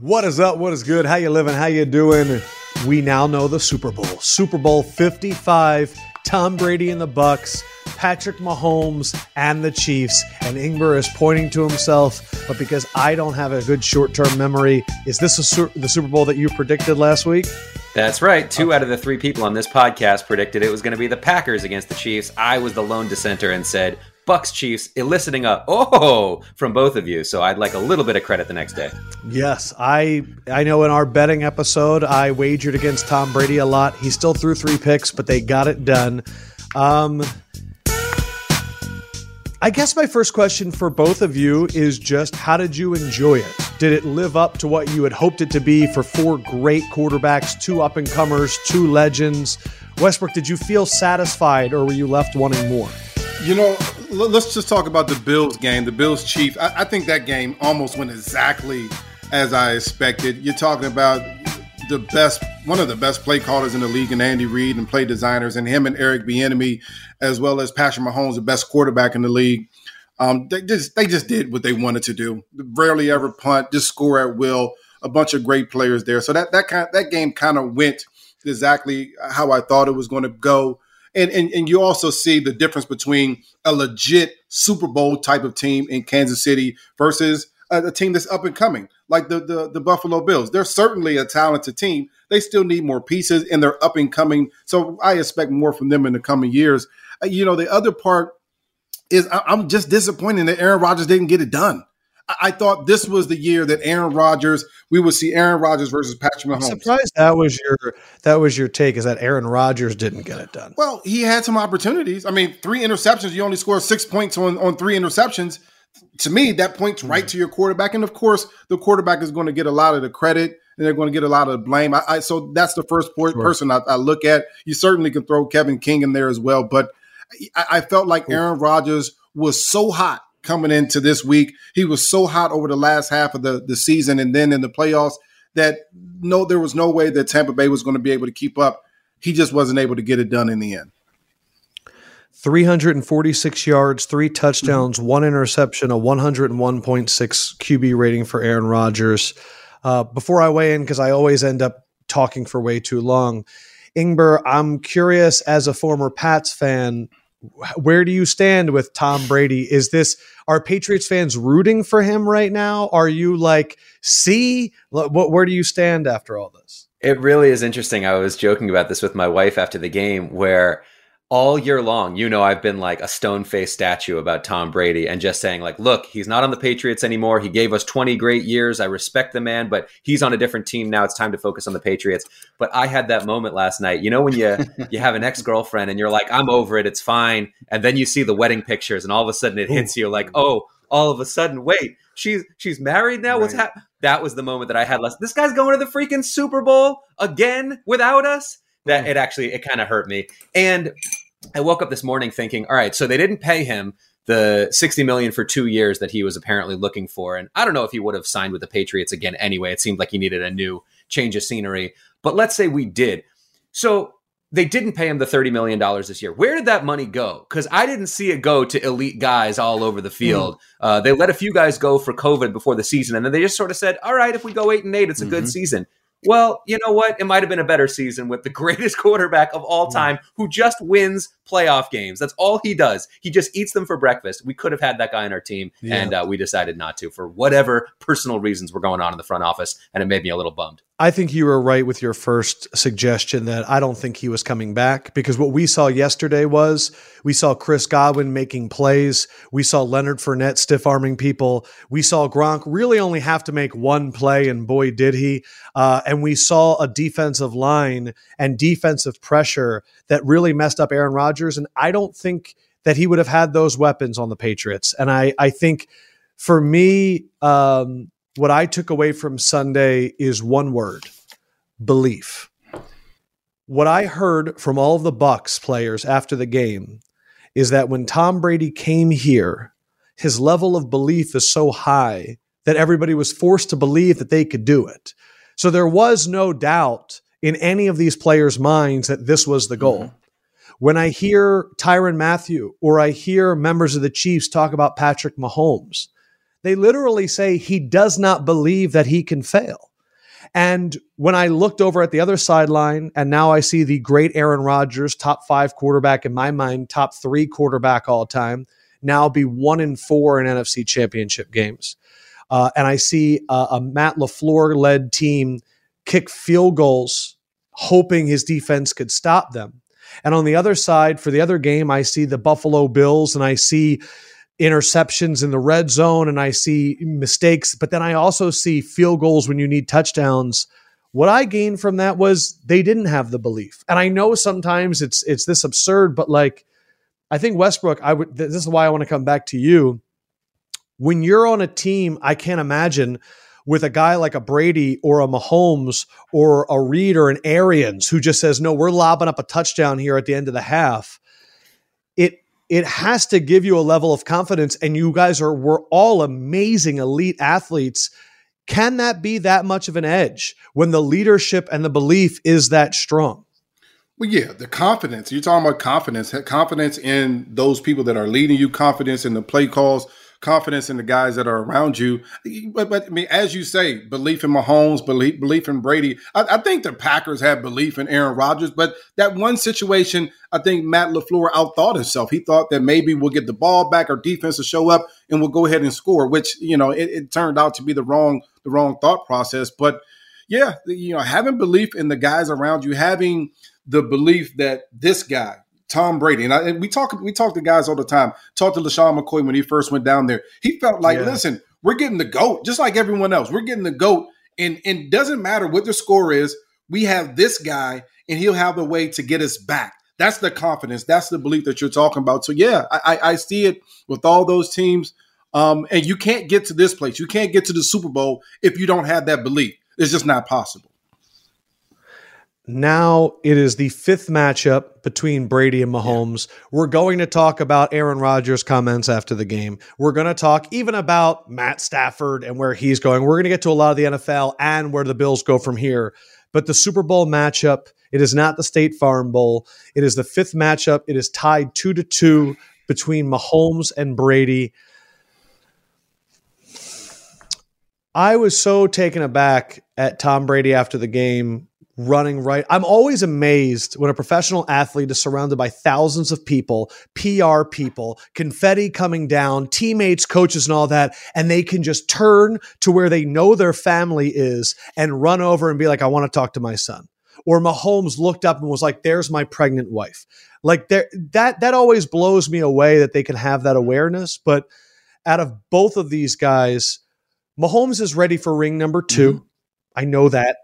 What is up? What is good? How you living? How you doing? We now know the Super Bowl. Super Bowl 55, Tom Brady and the Bucks, Patrick Mahomes and the Chiefs, and Ingber is pointing to himself, but because I don't have a good short-term memory, is this a, the Super Bowl that you predicted last week? That's right. Two okay. out of the three people on this podcast predicted it was going to be the Packers against the Chiefs. I was the lone dissenter and said Bucks Chiefs, eliciting a oh from both of you. So I'd like a little bit of credit the next day. Yes, I I know in our betting episode I wagered against Tom Brady a lot. He still threw three picks, but they got it done. Um, I guess my first question for both of you is just how did you enjoy it? Did it live up to what you had hoped it to be for four great quarterbacks, two up and comers, two legends? Westbrook, did you feel satisfied or were you left wanting more? You know, let's just talk about the Bills game, the Bills Chief. I, I, think that game almost went exactly as I expected. You're talking about the best, one of the best play callers in the league, and Andy Reid, and play designers, and him and Eric Bieniemy, as well as Patrick Mahomes, the best quarterback in the league. Um, they just they just did what they wanted to do. Rarely ever punt, just score at will. A bunch of great players there. So that that kind that game kind of went exactly how I thought it was going to go and, and and you also see the difference between a legit Super Bowl type of team in Kansas City versus a, a team that's up and coming, like the, the the Buffalo Bills. They're certainly a talented team. They still need more pieces, and they're up and coming. So I expect more from them in the coming years. Uh, you know, the other part is I, I'm just disappointed that Aaron Rodgers didn't get it done. I thought this was the year that Aaron Rodgers, we would see Aaron Rodgers versus Patrick Mahomes. I'm surprised that was your that was your take is that Aaron Rodgers didn't get it done. Well, he had some opportunities. I mean, three interceptions. You only scored six points on on three interceptions. To me, that points mm-hmm. right to your quarterback, and of course, the quarterback is going to get a lot of the credit and they're going to get a lot of the blame. I, I so that's the first sure. person I, I, look at. You certainly can throw Kevin King in there as well, but I, I felt like Aaron Rodgers was so hot coming into this week. He was so hot over the last half of the, the season and then in the playoffs that no, there was no way that Tampa Bay was going to be able to keep up. He just wasn't able to get it done in the end. 346 yards, three touchdowns, one interception, a 101.6 QB rating for Aaron Rodgers. Uh, before I weigh in, because I always end up talking for way too long, Ingber, I'm curious as a former Pats fan, where do you stand with Tom Brady? Is this are Patriots fans rooting for him right now? Are you like, see, what? Where do you stand after all this? It really is interesting. I was joking about this with my wife after the game, where all year long, you know, I've been like a stone faced statue about Tom Brady and just saying, like, look, he's not on the Patriots anymore. He gave us 20 great years. I respect the man, but he's on a different team now. It's time to focus on the Patriots. But I had that moment last night. You know, when you you have an ex girlfriend and you're like, I'm over it. It's fine. And then you see the wedding pictures and all of a sudden it hits you like, oh, all of a sudden, wait, she's she's married now. Right. What's happening? That was the moment that I had last. This guy's going to the freaking Super Bowl again without us. That it actually it kind of hurt me. And I woke up this morning thinking, all right, so they didn't pay him the 60 million for two years that he was apparently looking for. And I don't know if he would have signed with the Patriots again anyway. It seemed like he needed a new change of scenery. But let's say we did. So they didn't pay him the $30 million this year. Where did that money go? Because I didn't see it go to elite guys all over the field. Mm. Uh, they let a few guys go for COVID before the season. And then they just sort of said, all right, if we go eight and eight, it's a mm-hmm. good season. Well, you know what? It might have been a better season with the greatest quarterback of all time who just wins playoff games. That's all he does. He just eats them for breakfast. We could have had that guy on our team, yeah. and uh, we decided not to for whatever personal reasons were going on in the front office, and it made me a little bummed. I think you were right with your first suggestion that I don't think he was coming back because what we saw yesterday was we saw Chris Godwin making plays. We saw Leonard Fournette stiff arming people. We saw Gronk really only have to make one play, and boy, did he. Uh, and we saw a defensive line and defensive pressure that really messed up Aaron Rodgers. And I don't think that he would have had those weapons on the Patriots. And I, I think for me, um, what I took away from Sunday is one word belief. What I heard from all the Bucks players after the game is that when Tom Brady came here, his level of belief is so high that everybody was forced to believe that they could do it. So there was no doubt in any of these players' minds that this was the goal. Mm-hmm. When I hear Tyrann Mathieu or I hear members of the Chiefs talk about Patrick Mahomes, They literally say he does not believe that he can fail. And when I looked over at the other sideline, and now I see the great Aaron Rodgers, top five quarterback in my mind, top three quarterback all time, now be one in four in NFC championship games. Uh, and I see a, a Matt LaFleur led team kick field goals, hoping his defense could stop them. And on the other side, for the other game, I see the Buffalo Bills and I see interceptions in the red zone and I see mistakes, but then I also see field goals when you need touchdowns. What I gained from that was they didn't have the belief. And I know sometimes it's it's this absurd, but like I think Westbrook, I would this is why I want to come back to you. When you're on a team, I can't imagine with a guy like a Brady or a Mahomes or a Reid or an Arians who just says, "No, we're lobbing up a touchdown here at the end of the half." It it has to give you a level of confidence and you guys are we're all amazing elite athletes. Can that be that much of an edge when the leadership and the belief is that strong? Well yeah the confidence. You're talking about confidence confidence in those people that are leading you confidence in the play calls confidence in the guys that are around you. But, but I mean, as you say, belief in Mahomes, belief belief in Brady. I, I, think the Packers have belief in Aaron Rodgers, but that one situation, I think Matt LaFleur outthought himself. He thought that maybe we'll get the ball back, our defense will show up, and we'll go ahead and score. Which you know, it, it turned out to be the wrong the wrong thought process. But yeah, you know, having belief in the guys around you, having the belief that this guy, Tom Brady, and, I, and we talk we talk to guys all the time. Talk to LeSean McCoy when he first went down there. He felt like, yeah. listen, we're getting the goat, just like everyone else. We're getting the goat, and and doesn't matter what the score is. We have this guy, and he'll have the way to get us back. That's the confidence. That's the belief that you're talking about. So yeah, I, I see it with all those teams. Um, and you can't get to this place. You can't get to the Super Bowl if you don't have that belief. It's just not possible. Now it is the fifth matchup between Brady and Mahomes. Yeah. We're going to talk about Aaron Rodgers' comments after the game. We're going to talk even about Matt Stafford and where he's going. We're going to get to a lot of the NFL and where the Bills go from here. But the Super Bowl matchup, it is not the State Farm Bowl. It is the fifth matchup. It is tied two to two between Mahomes and Brady. I was so taken aback at Tom Brady after the game running right. I'm always amazed when a professional athlete is surrounded by thousands of people, PR people, confetti coming down, teammates, coaches, and all that, and they can just turn to where they know their family is and run over and be like, I want to talk to my son. Or Mahomes looked up and was like, there's my pregnant wife. Like there that that always blows me away that they can have that awareness. But out of both of these guys, Mahomes is ready for ring number 2 mm-hmm. I know that.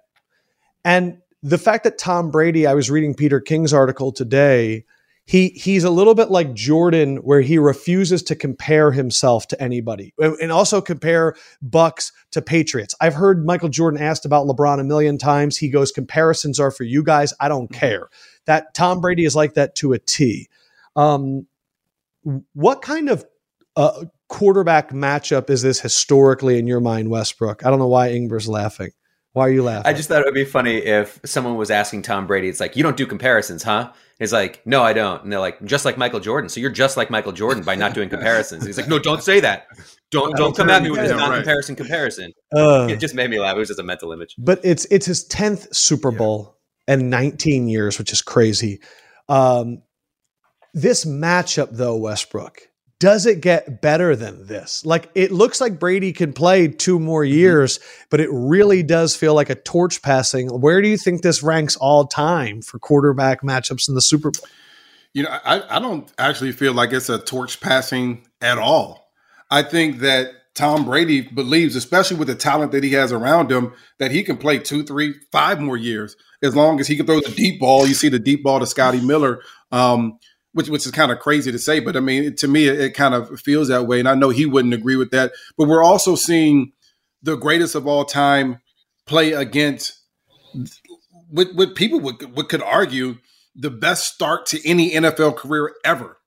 And the fact that Tom Brady, I was reading Peter King's article today, he he's a little bit like Jordan, where he refuses to compare himself to anybody, and also compare Bucks to Patriots. I've heard Michael Jordan asked about LeBron a million times. He goes, "Comparisons are for you guys. I don't mm-hmm. care." That Tom Brady is like that to a T. Um, what kind of uh, quarterback matchup is this historically in your mind, Westbrook? I don't know why Ingber's laughing. Why are you laughing? I just thought it would be funny if someone was asking Tom Brady, it's like, you don't do comparisons, huh? He's like, no, I don't. And they're like, just like Michael Jordan. So you're just like Michael Jordan by not doing comparisons. He's like, no, don't say that. Don't don't come at me with this non-comparison comparison. Uh, it just made me laugh. It was just a mental image. But it's it's his tenth Super Bowl yeah. and 19 years, which is crazy. Um, this matchup, though, Westbrook, does it get better than this? Like it looks like Brady can play two more mm-hmm. years, mm-hmm. but it really does feel like a torch passing. Where do you think this ranks all time for quarterback matchups in the Super Bowl? You know, I, I don't actually feel like it's a torch passing at all. I think that Tom Brady believes, especially with the talent that he has around him, that he can play two, three, five more years as long as he can throw the deep ball. You see the deep ball to Scotty Miller. Um, which which is kind of crazy to say, but I mean, to me, it, it, kind of feels that way, and I know he wouldn't agree with that. But we're also seeing the greatest of all time play against what, what people would, would could argue the best start to any NFL career ever,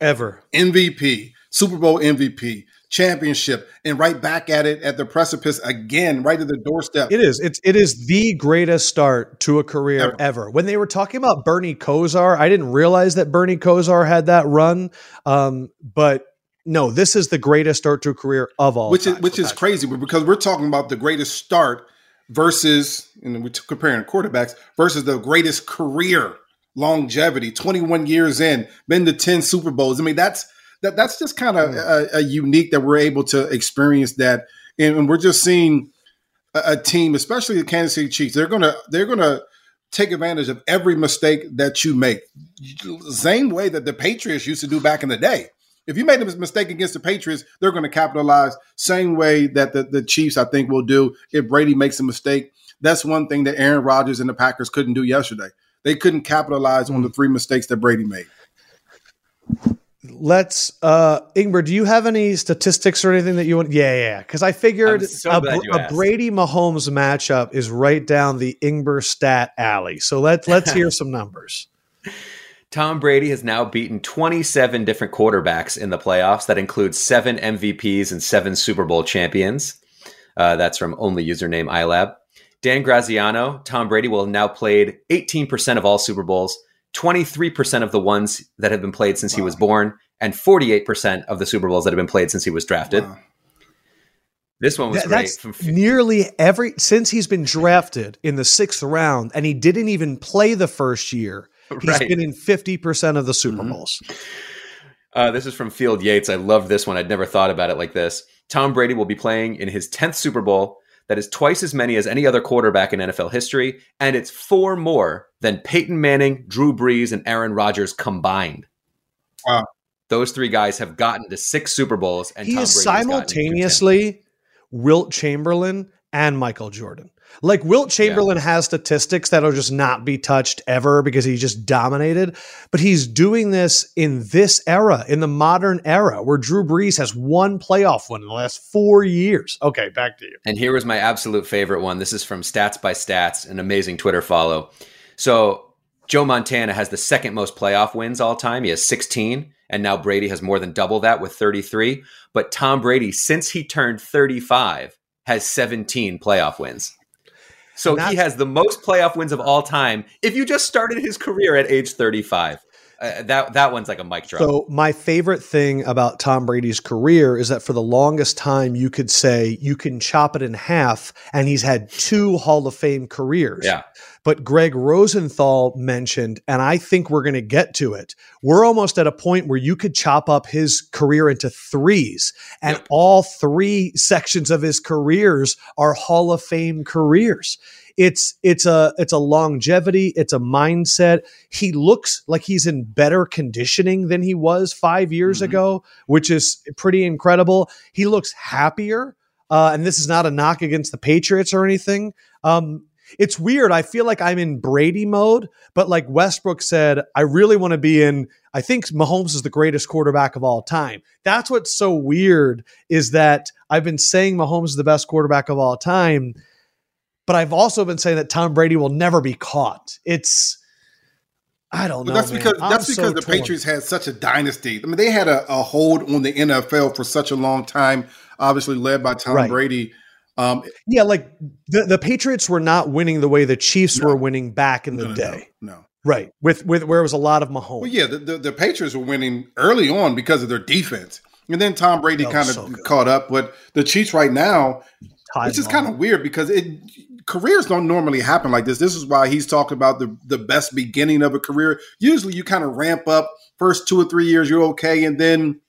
ever MVP, Super Bowl MVP, championship and right back at it at the precipice again, right at the doorstep. It is. It's it is the greatest start to a career ever. ever. When they were talking about Bernie Kosar, I didn't realize that Bernie Kosar had that run. Um, but no, this is the greatest start to a career of all. Which is which is crazy because we're talking about the greatest start versus, and we're comparing quarterbacks versus the greatest career longevity. Twenty one years in, been to ten Super Bowls. I mean, that's that that's just kind of mm. a, a, unique that we're able to experience that, and, we're just seeing a, a, team, especially the Kansas City Chiefs. They're gonna they're gonna take advantage of every mistake that you make. Same way that the Patriots used to do back in the day. If you made a mistake against the Patriots, they're going to capitalize. Same way that the, the Chiefs, I think, will do if Brady makes a mistake. That's one thing that Aaron Rodgers and the Packers couldn't do yesterday. They couldn't capitalize on the mm. three mistakes that Brady made. Let's, uh, Ingber, do you have any statistics or anything that you want? Yeah, yeah. Because I figured so a, a Brady Mahomes matchup is right down the Ingber stat alley. So let, let's hear some numbers. Tom Brady has now beaten 27 different quarterbacks in the playoffs. That includes seven MVPs and seven Super Bowl champions. Uh, that's from only username iLab. Dan Graziano, Tom Brady will have now played 18% of all Super Bowls, 23% of the ones that have been played since wow. he was born, and 48% of the Super Bowls that have been played since he was drafted. Wow. This one was Th- great. From nearly every since he's been drafted in the sixth round, and he didn't even play the first year. He's right. been in fifty percent of the Super mm-hmm. Bowls. Uh, this is from Field Yates. I love this one. I'd never thought about it like this. Tom Brady will be playing in his tenth Super Bowl that is twice as many as any other quarterback in NFL history, and it's four more than Peyton Manning, Drew Brees, and Aaron Rodgers combined. Wow. Those three guys have gotten to six Super Bowls, and he Tom is simultaneously Wilt Chamberlain and Michael Jordan. Like Wilt Chamberlain yeah. has statistics that'll just not be touched ever because he just dominated. But he's doing this in this era, in the modern era, where Drew Brees has one playoff win in the last four years. Okay, back to you. And here was my absolute favorite one. This is from Stats by Stats, an amazing Twitter follow. So Joe Montana has the second most playoff wins all time. He has 16. And now Brady has more than double that with 33. But Tom Brady, since he turned 35, has 17 playoff wins. So he has the most playoff wins of all time. If you just started his career at age 35, uh, that that one's like a mic drop. So my favorite thing about Tom Brady's career is that for the longest time you could say you can chop it in half, and he's had two Hall of Fame careers. Yeah. But Greg Rosenthal mentioned, and I think we're going to get to it. We're almost at a point where you could chop up his career into threes, and yep. all three sections of his careers are Hall of Fame careers. It's it's a it's a longevity, it's a mindset. He looks like he's in better conditioning than he was five years mm-hmm. ago, which is pretty incredible. He looks happier. Uh, and this is not a knock against the Patriots or anything. Um, it's weird. I feel like I'm in Brady mode, but like Westbrook said, I really want to be in. I think Mahomes is the greatest quarterback of all time. That's what's so weird is that I've been saying Mahomes is the best quarterback of all time, but I've also been saying that Tom Brady will never be caught. It's I don't know. that's because that's because so the torn. Patriots had such a dynasty. I mean, they had a, a, hold on the NFL for such a long time. Obviously, led by Tom right. Brady. Um, yeah, like the, the Patriots were not winning the way the Chiefs no, were winning back in the no, day. No, no, right. With with where it was a lot of Mahomes. Well, yeah, the, the, the Patriots were winning early on because of their defense, and then Tom Brady kind of so caught up. But the Chiefs right now, Time it's just kind of weird because it careers don't normally happen like this. This is why he's talking about the the best beginning of a career. Usually, you kind of ramp up first two or three years, you're okay, and then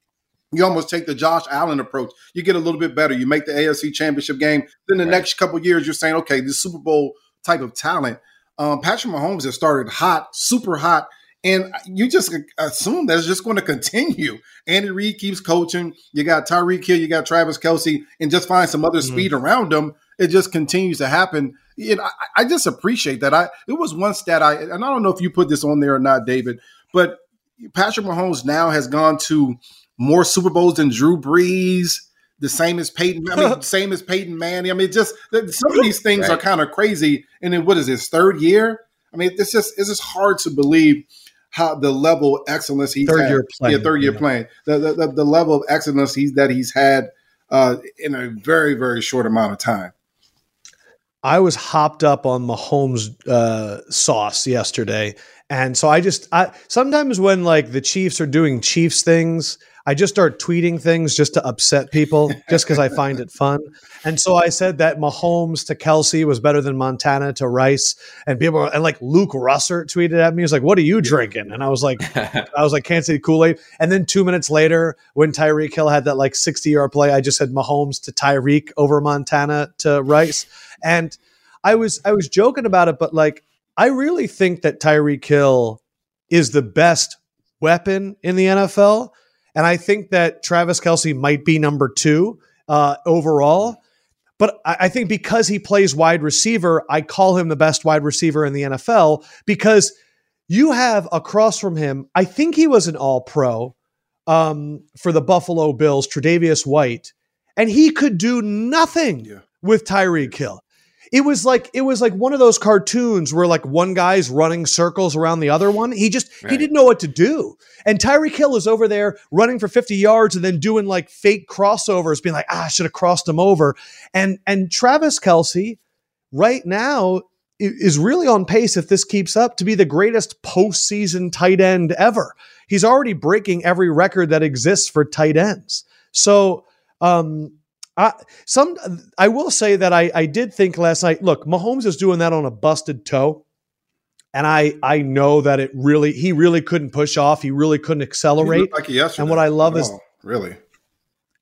you almost take the Josh Allen approach. You get a little bit better. You make the AFC Championship game. Then the right. next couple years, you're saying, okay, this Super Bowl type of talent. Um, Patrick Mahomes has started hot, super hot, and you just assume that's just going to continue. Andy Reid keeps coaching. You got Tyreek Hill, you got Travis Kelce, and just find some other mm-hmm. speed around them. It just continues to happen. And I, I just appreciate that. I it was one stat I and I don't know if you put this on there or not, David, but Patrick Mahomes now has gone to more Super Bowls than Drew Brees, the same as Peyton. I mean, same as Peyton Manning. I mean, just some of these things right. are kind of crazy. And then what is his third year? I mean, it's just it's just hard to believe how the level of excellence he's third had. year playing, yeah, third year yeah. playing. The, the, the the level of excellence he's that he's had uh, in a very very short amount of time. I was hopped up on Mahomes uh, sauce yesterday, and so I just I sometimes when like the Chiefs are doing Chiefs things, I just start tweeting things just to upset people, just because I find it fun. And so I said that Mahomes to Kelce was better than Montana to Rice, and people and like Luke Russert tweeted at me, he was like, "What are you drinking?" And I was like, I was like, "Can't say Kool Aid." And then two minutes later, when Tyreek Hill had that like sixty yard play, I just said Mahomes to Tyreek over Montana to Rice, and I was I was joking about it, but like I really think that Tyreek Hill is the best weapon in the NFL. And I think that Travis Kelce might be number two uh, overall. But I, I think because he plays wide receiver, I call him the best wide receiver in the NFL because you have across from him, I think he was an all pro um, for the Buffalo Bills, Tre'Davious White, and he could do nothing yeah. with Tyreek Hill it was like it was like one of those cartoons where like one guy's running circles around the other one. He just right. he didn't know what to do. And Tyreek Hill is over there running for 50 yards and then doing like fake crossovers, being like, ah, I should have crossed him over. And and Travis Kelce right now is really on pace if this keeps up to be the greatest postseason tight end ever. He's already breaking every record that exists for tight ends. So um, I, some I will say that I, I did think last night. Look, Mahomes is doing that on a busted toe, and I I know that it really he really couldn't push off. He really couldn't accelerate. Like yesterday. And what I love is really,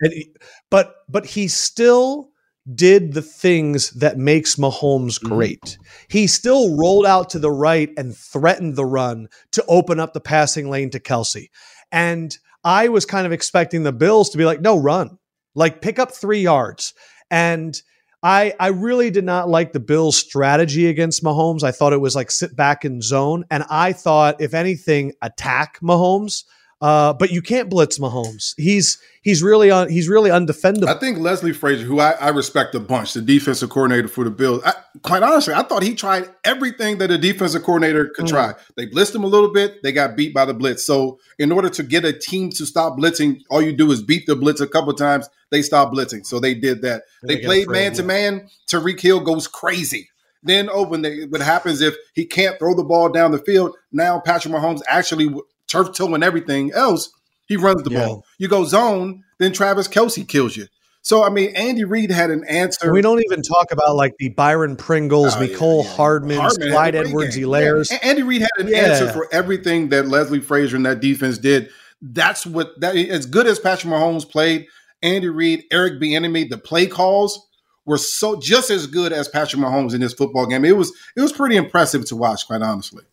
he, but but he still did the things that makes Mahomes mm-hmm. great. Mm-hmm. He still rolled out to the right and threatened the run to open up the passing lane to Kelce. And I was kind of expecting the Bills to be like, no, run like pick up three yards. And I I really did not like the Bills' strategy against Mahomes. I thought it was like sit back in zone, and I thought if anything, attack Mahomes. Uh, but you can't blitz Mahomes. He's he's really un, he's really undefendable. I think Leslie Frazier, who I, I, respect a bunch, the defensive coordinator for the Bills. I, quite honestly, I thought he tried everything that a defensive coordinator could mm. try. They blitzed him a little bit. They got beat by the blitz. So in order to get a team to stop blitzing, all you do is beat the blitz a couple times. They stop blitzing. So they did that. They, they played man to man. Tyreek Hill goes crazy. Then, oh, when they, what happens if he can't throw the ball down the field? Now Patrick Mahomes actually turf toe and everything else, he runs the yeah. ball. You go zone, then Travis Kelce kills you. So I mean, Andy Reid had an answer. We don't even talk about like the Byron Pringles, oh, Mecole yeah, yeah. Hardman, Hardman Clyde Edwards Helaire's. Yeah. Andy Reid had an answer for everything that Leslie Frazier and that defense did. That's what that as good as Patrick Mahomes played. Andy Reid, Eric Bieniemy, the play calls were so just as good as Patrick Mahomes in this football game. It was it was pretty impressive to watch, quite honestly.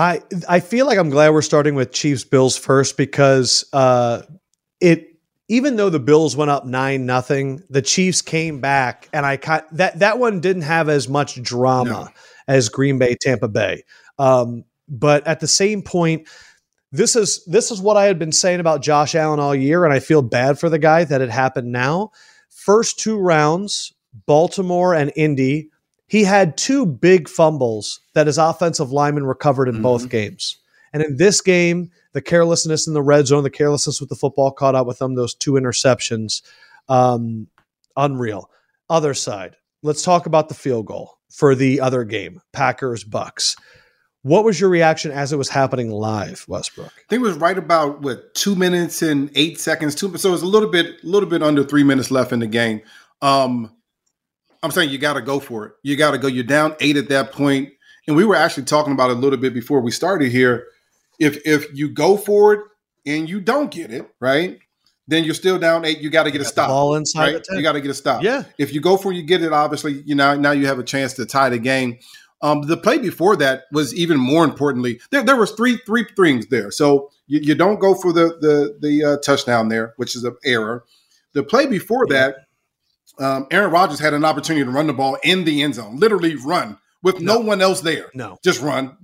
I I feel like I'm glad we're starting with Chiefs Bills first because uh, it even though the Bills went up nine nothing, the Chiefs came back, and I that that one didn't have as much drama no. as Green Bay Tampa Bay. Um, but at the same point, this is this is what I had been saying about Josh Allen all year, and I feel bad for the guy that it happened now. First two rounds, Baltimore and Indy he had two big fumbles that his offensive lineman recovered in mm-hmm. both games. And in this game, the carelessness in the red zone, the carelessness with the football caught up with them, those two interceptions, um, unreal. Other side, let's talk about the field goal for the other game, Packers Bucks. What was your reaction as it was happening live, Westbrook? I think it was right about what two minutes and eight seconds. Two, so it was a little bit, a little bit under three minutes left in the game. Um, I'm saying you got to go for it. You got to go. You're down eight at that point, and we were actually talking about it a little bit before we started here. If if you go for it and you don't get it right, then you're still down eight. You got to get a stop. Ball inside right? You got to get a stop. Yeah. If you go for it, you get it. Obviously, you know now you have a chance to tie the game. Um, the play before that was even more importantly. There, there was three three things there. So you, you don't go for the the the uh, touchdown there, which is an error. The play before yeah. that um, Aaron Rodgers had an opportunity to run the ball in the end zone, literally run with no, no one else there. No, just run.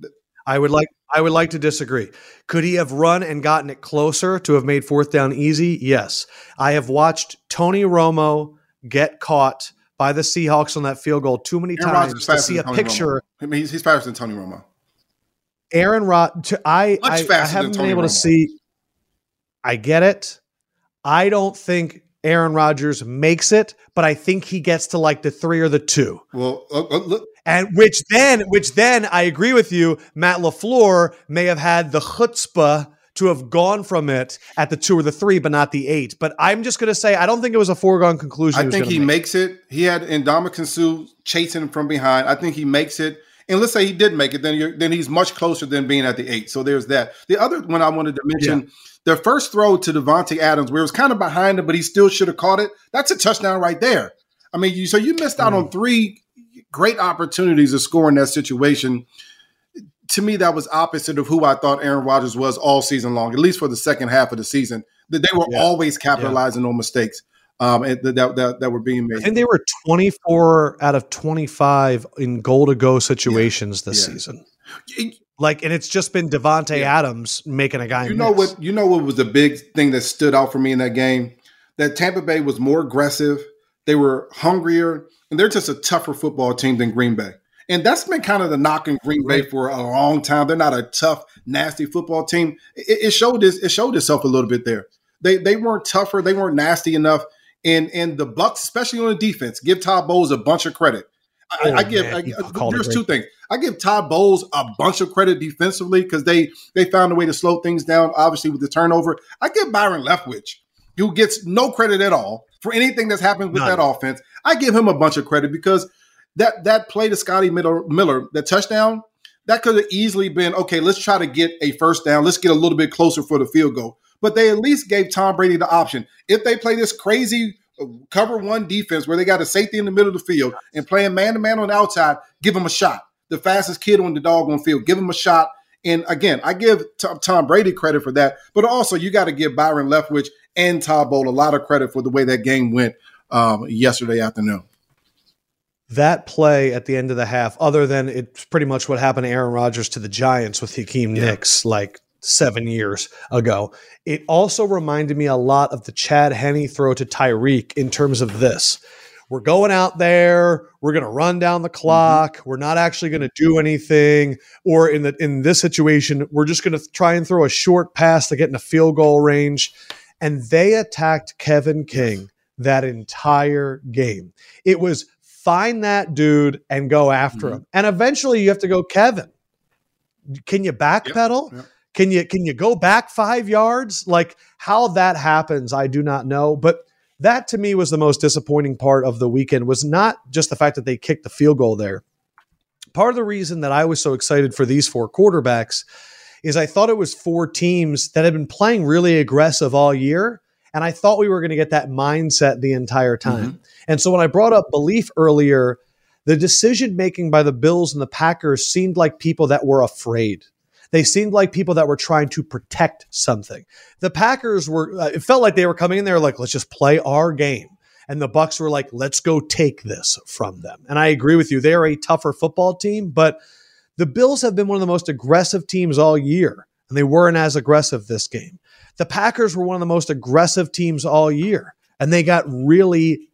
I would like I would like to disagree. Could he have run and gotten it closer to have made fourth down easy? Yes. I have watched Tony Romo get caught by the Seahawks on that field goal too many Aaron times to see a Tony picture. I mean, he's, he's, faster than Tony Romo. Aaron Rod, I I, I, haven't been able Romo. to see. I get it. I don't think Aaron Rodgers makes it, but I think he gets to like the three or the two. Well, uh, uh, look. And which then, which then I agree with you, Matt LaFleur may have had the chutzpah to have gone from it at the two or the three, but not the eight. But I'm just going to say I don't think it was a foregone conclusion. I think he make. makes it. He had Ndamukong Suh chasing him from behind. I think he makes it. And let's say he did make it, then then he's much closer than being at the eight. So there's that. The other one I wanted to mention, yeah. The first throw to Davante Adams, where it was kind of behind him, but he still should have caught it. That's a touchdown right there. I mean, you, so you missed out mm. on three great opportunities to score in that situation. To me, that was opposite of who I thought Aaron Rodgers was all season long, at least for the second half of the season. That they were yeah. always capitalizing yeah. on mistakes um, that, that, that were being made. And they were 24 out of 25 in goal to go situations yeah. this yeah. season. Like, and it's just been Davante yeah. Adams making a guy. You know miss. what? You know what was the big thing that stood out for me in that game? That Tampa Bay was more aggressive. They were hungrier, and they're just a tougher football team than Green Bay. And that's been kind of the knock in Green Bay for a long time. They're not a tough, nasty football team. It, it showed this. It showed itself a little bit there. They they weren't tougher. They weren't nasty enough. And and the Bucks, especially on the defense, give Todd Bowles a bunch of credit. I, oh, I give I, there's two things. I give Todd Bowles a bunch of credit defensively because they they found a way to slow things down. Obviously with the turnover, I give Byron Leftwich, who gets no credit at all for anything that's happened with None. that offense. I give him a bunch of credit because that that play to Scotty Miller, Miller that touchdown, that could have easily been okay. Let's try to get a first down. Let's get a little bit closer for the field goal but they at least gave Tom Brady the option. If they play this crazy cover one defense where they got a safety in the middle of the field and playing man to man on the outside, give them a shot. The fastest kid on the dog doggone field, give them a shot. And again, I give Tom Brady credit for that, but also you got to give Byron Leftwich and Todd Bowl a lot of credit for the way that game went um, yesterday afternoon. That play at the end of the half, other than it's pretty much what happened to Aaron Rodgers to the Giants with Hakeem yeah. Nicks, like seven years ago. It also reminded me a lot of the Chad Henne throw to Tyreek in terms of this. We're going out there, we're going to run down the clock, mm-hmm. we're not actually going to do anything or in the in this situation, we're just going to try and throw a short pass to get in a field goal range. And they attacked Kevin King that entire game. It was find that dude and go after mm-hmm. him. And eventually you have to go, Kevin, can you backpedal? Yep, yep. Can you can you go back five yards? Like how that happens, I do not know. But that to me was the most disappointing part of the weekend was not just the fact that they kicked the field goal there. Part of the reason that I was so excited for these four quarterbacks is I thought it was four teams that had been playing really aggressive all year. And I thought we were going to get that mindset the entire time. Mm-hmm. And so when I brought up belief earlier, the decision making by the Bills and the Packers seemed like people that were afraid. They seemed like people that were trying to protect something. The Packers were, uh, it felt like they were coming in there like, let's just play our game. And the Bucks were like, let's go take this from them. And I agree with you. They are a tougher football team, but the Bills have been one of the most aggressive teams all year, and they weren't as aggressive this game. The Packers were one of the most aggressive teams all year, and they got really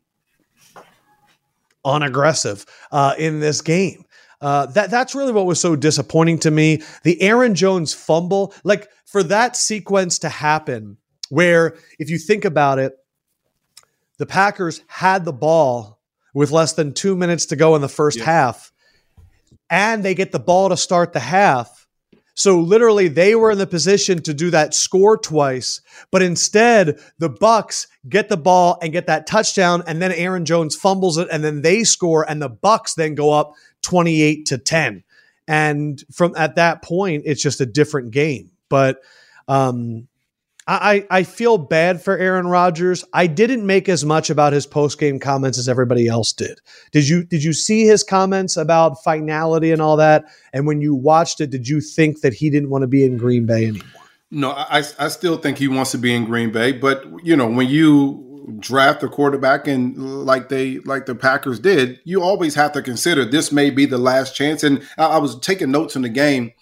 unaggressive uh, in this game. Uh, that that's really what was so disappointing to me. The Aaron Jones fumble, like for that sequence to happen, where if you think about it, the Packers had the ball with less than two minutes to go in the first yeah. half, and they get the ball to start the half. So literally, they were in the position to do that score twice, but instead, the Bucks get the ball and get that touchdown, and then Aaron Jones fumbles it, and then they score, and the Bucks then go up 28 to 10. And from at that point, it's just a different game. But um, I, I feel bad for Aaron Rodgers. I didn't make as much about his post game comments as everybody else did. Did you did you see his comments about finality and all that? And when you watched it, did you think that he didn't want to be in Green Bay anymore? No, I, I still think he wants to be in Green Bay. But you know, when you draft a quarterback and like they like the Packers did, you always have to consider this may be the last chance. And I, I was taking notes in the game.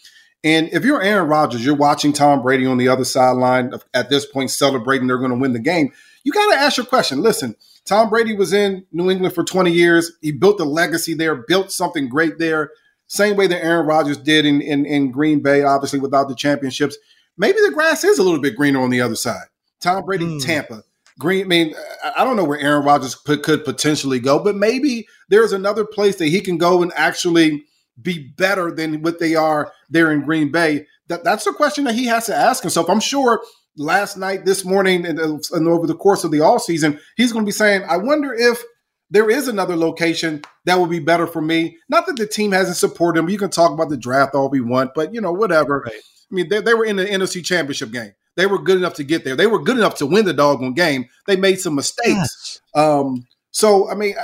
And if you're Aaron Rodgers, you're watching Tom Brady on the other sideline at this point celebrating they're going to win the game. You got to ask your question. Listen, Tom Brady was in New England for 20 years. He built a legacy there, built something great there. Same way that Aaron Rodgers did in, in, in Green Bay, obviously without the championships. Maybe the grass is a little bit greener on the other side. Tom Brady, mm. Tampa. Green, I mean, I don't know where Aaron Rodgers could, could potentially go, but maybe there's another place that he can go and actually be better than what they are there in Green Bay? That, that's a question that he has to ask himself. I'm sure last night, this morning, and, and over the course of the all season, he's going to be saying, I wonder if there is another location that would be better for me. Not that the team hasn't supported him. You can talk about the draft all we want, but you know, whatever. Right. I mean, they, they were in the NFC championship game. They were good enough to get there. They were good enough to win the doggone game. They made some mistakes. Yes. Um, so, I mean,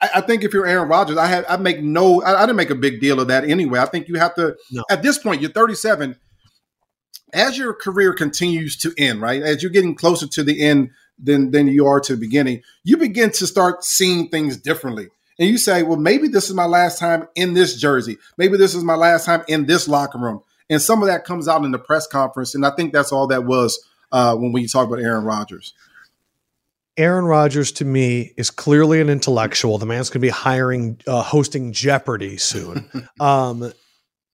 I, I, think if you're Aaron Rodgers, I had I make no, I, I, didn't make a big deal of that anyway. I think you have to. No. At this point, you're 37. As your career continues to end, right? As you're getting closer to the end than than you are to the beginning, you begin to start seeing things differently. And you say, well, maybe this is my last time in this jersey. Maybe this is my last time in this locker room. And some of that comes out in the press conference. And I think that's all that was uh, when we talk about Aaron Rodgers. Aaron Rodgers to me is clearly an intellectual. The man's going to be hiring, uh, hosting Jeopardy soon. um,